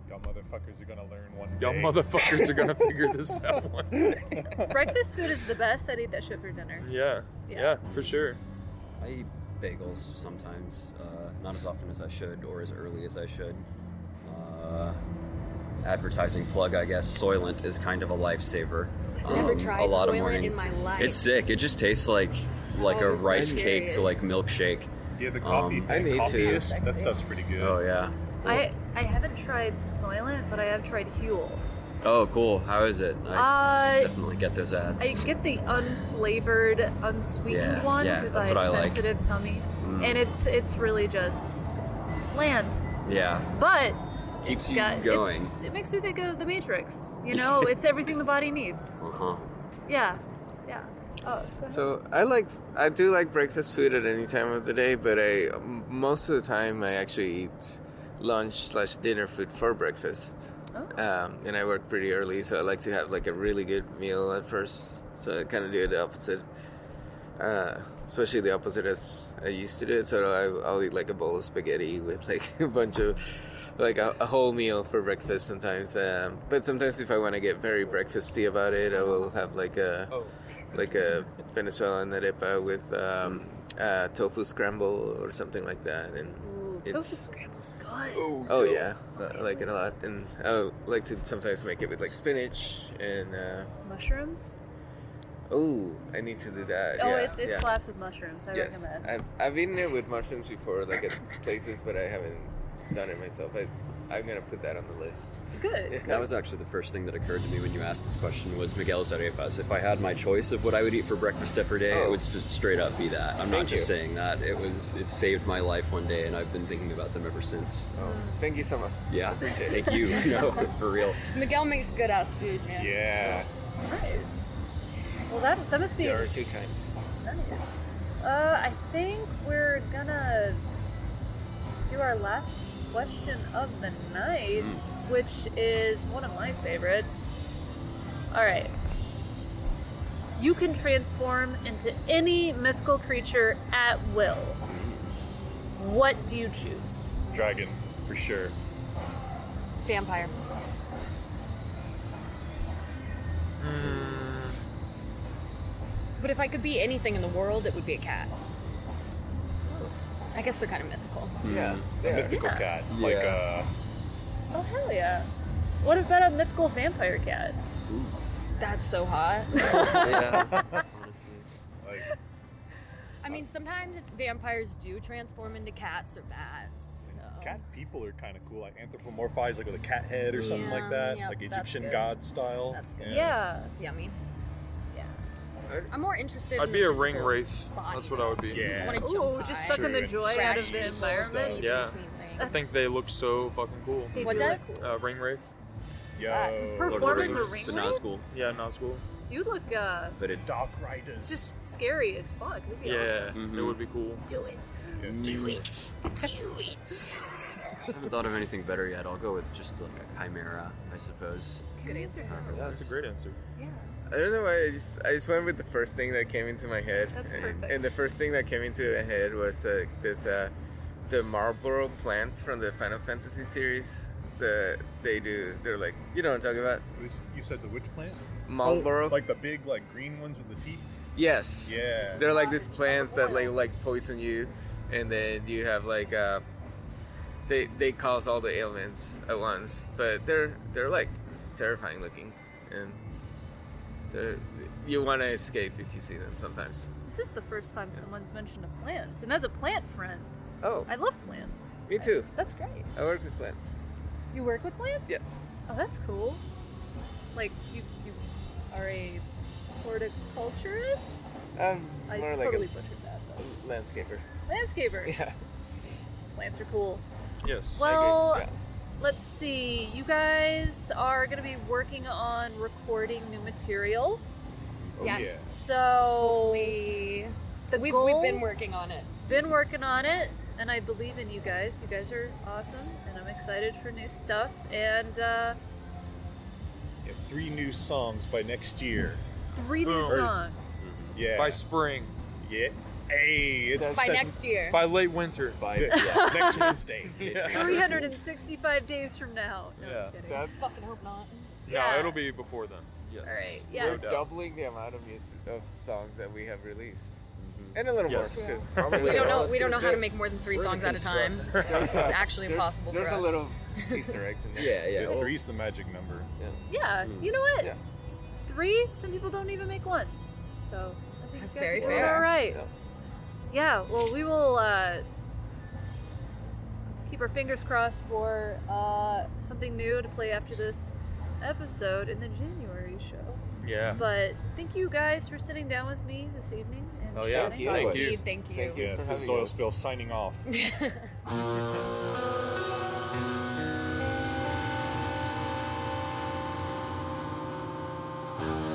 Y'all motherfuckers are gonna learn one day. Y'all motherfuckers are gonna figure this out one day. Breakfast food is the best. I'd eat that shit for dinner. Yeah, Yeah. yeah, for sure. I eat bagels sometimes, uh, not as often as I should or as early as I should. Uh, advertising plug, I guess. Soylent is kind of a lifesaver. I've never Um, tried a lot of Soylent in mornings. my life. It's sick. It just tastes like like Oh, a it's rice cake, mysterious. like milkshake. Yeah, the coffee Um, I thing. need to. Coffiest, that stuff's pretty good. Oh yeah. I I haven't tried Soylent, but I have tried Huel. Oh cool. How is it? I Uh, definitely get those ads. I get the unflavored, unsweetened Yeah, one yeah, because I have what I like. sensitive tummy, Mm. and it's it's really just bland, yeah. but Keeps you got, going. it makes you think of the Matrix. You know, it's everything the body needs. Uh huh. Yeah, yeah. Oh. So I like I do like breakfast food at any time of the day, but I most of the time I actually eat lunch slash dinner food for breakfast. Oh. Um, and I work pretty early, so I like to have like a really good meal at first. So I kind of do the opposite, uh, especially the opposite as I used to do it. So I, I'll eat like a bowl of spaghetti with like a bunch of like a, a whole meal for breakfast sometimes. Um, but sometimes if I want to get very breakfasty about it, I will have like a Oh. like a Venezuelan arepa with um, uh, tofu scramble or something like that. And Ooh, it's- tofu scramble's good. oh yeah, I like it a lot. And I like to sometimes make it with like spinach and uh, Mushrooms? oh, I need to do that. oh, yeah, it, it yeah. slaps with mushrooms. I yes, recommend. I've I've eaten it with mushrooms before, like at places, but I haven't done it myself. I, I'm gonna put that on the list. Good. That was actually the first thing that occurred to me when you asked this question was Miguel's arepas. If I had my choice of what I would eat for breakfast every day, it Oh. would sp- straight up be that. I'm not just you. saying that. It was it saved my life one day, and I've been thinking about them ever since. Oh, thank you so much. Yeah, Appreciate it. thank you. no, for real. Miguel makes good ass food, man. Yeah. Nice. Well, that that must be You are too kind. nice. Uh, I think we're gonna do our last question of the night, which is one of my favorites. All right. You can transform into any mythical creature at will. What do you choose? Dragon, for sure. Vampire. Mm, But if I could be anything in the world, it would be a cat. I guess they're kind of mythical. Yeah, A mythical Yeah. cat. Like Yeah. uh Oh hell yeah! What about a mythical vampire cat? That's so hot. yeah. like I mean, sometimes vampires do transform into cats or bats. So. cat people are kind of cool. Like anthropomorphized, like with a cat head or something Yeah, like that, yep, like that's Egyptian good. god style. That's good. Yeah. That's yummy. Yeah. I'm more interested. I'd in be the a Ringwraiths. body, That's what I would be. I Yeah. want to Ooh, just high. sucking the Sure. joy out of the environment. Yeah. I think they look so fucking cool. They What do does? cool. Uh, Ringwraiths. Yo, Perform as a Rings, ring but wraith? not school. Yeah, not school. You look uh, But it Dark Riders. just scary as fuck. That'd be Yeah, awesome. Mhm. it would be cool. Do it. Do it. Do it. I haven't thought of anything better yet. I'll go with just like a chimera, I suppose. That's a good answer. Yeah, that's a great answer. Yeah. I don't know why I just I just went with the first thing that came into my head. That's and, perfect. and the first thing that came into my head was uh, this uh, the Malboro plants from the Final Fantasy series. The they do they're like you know what I'm talking about This- You said the witch plants. Malboro. Oh, like the big, like green ones with the teeth. yes. Yeah. They're like these plants that like like poison you, and then you have like uh, they they cause all the ailments at once. But they're they're like terrifying looking, and they're you want to escape if you see them sometimes. This is the first time someone's mentioned a plant, and as a plant friend, Oh, I love plants. me too. That's great. I work with plants. You work with plants? Yes. Oh, that's cool. Like you, you are a horticulturist. Um, I more like totally a, butchered that, Though. landscaper. Landscaper. Yeah. Plants are cool. Yes. Well, Yeah. Let's see. You guys are going to be working on recording new material. Oh, yes. yeah. So We the we've, goal, we've been working on it. been working on it, and I believe in you guys. You guys are awesome, and I'm excited for new stuff. And uh, Yeah, three new songs by next year. three new Boom. songs. Yeah. By spring. yeah. Hey, it's By set- next year. By late winter. By Yeah, yeah. next Wednesday. Yeah. 365 days from now. No, I'm Yeah. kidding. That's Fucking hope not. Yeah. No, it'll be before then. Yes. All right. Yeah. we're doubt. doubling the amount of music of songs that we have released, Mhm. and a little Yes. more. 'cause Probably We don't know. We don't know how to make more than 3 We're songs at a time. construct- It's actually there's- impossible for There's us. a little Easter eggs in there. Yeah, yeah. Yeah, well, three's the magic number. Yeah. Mm. You know what? Yeah. Three. Some people don't even make one. So I think That's you guys very are fair. All right. Yeah yeah, well, we will uh, keep our fingers crossed for uh, something new to play after this episode in the January show. Yeah. But thank you guys for sitting down with me this evening. And oh, yeah. Thank you. Thank you. Thank you. Thank you. Yeah, this is Oil Spill signing off.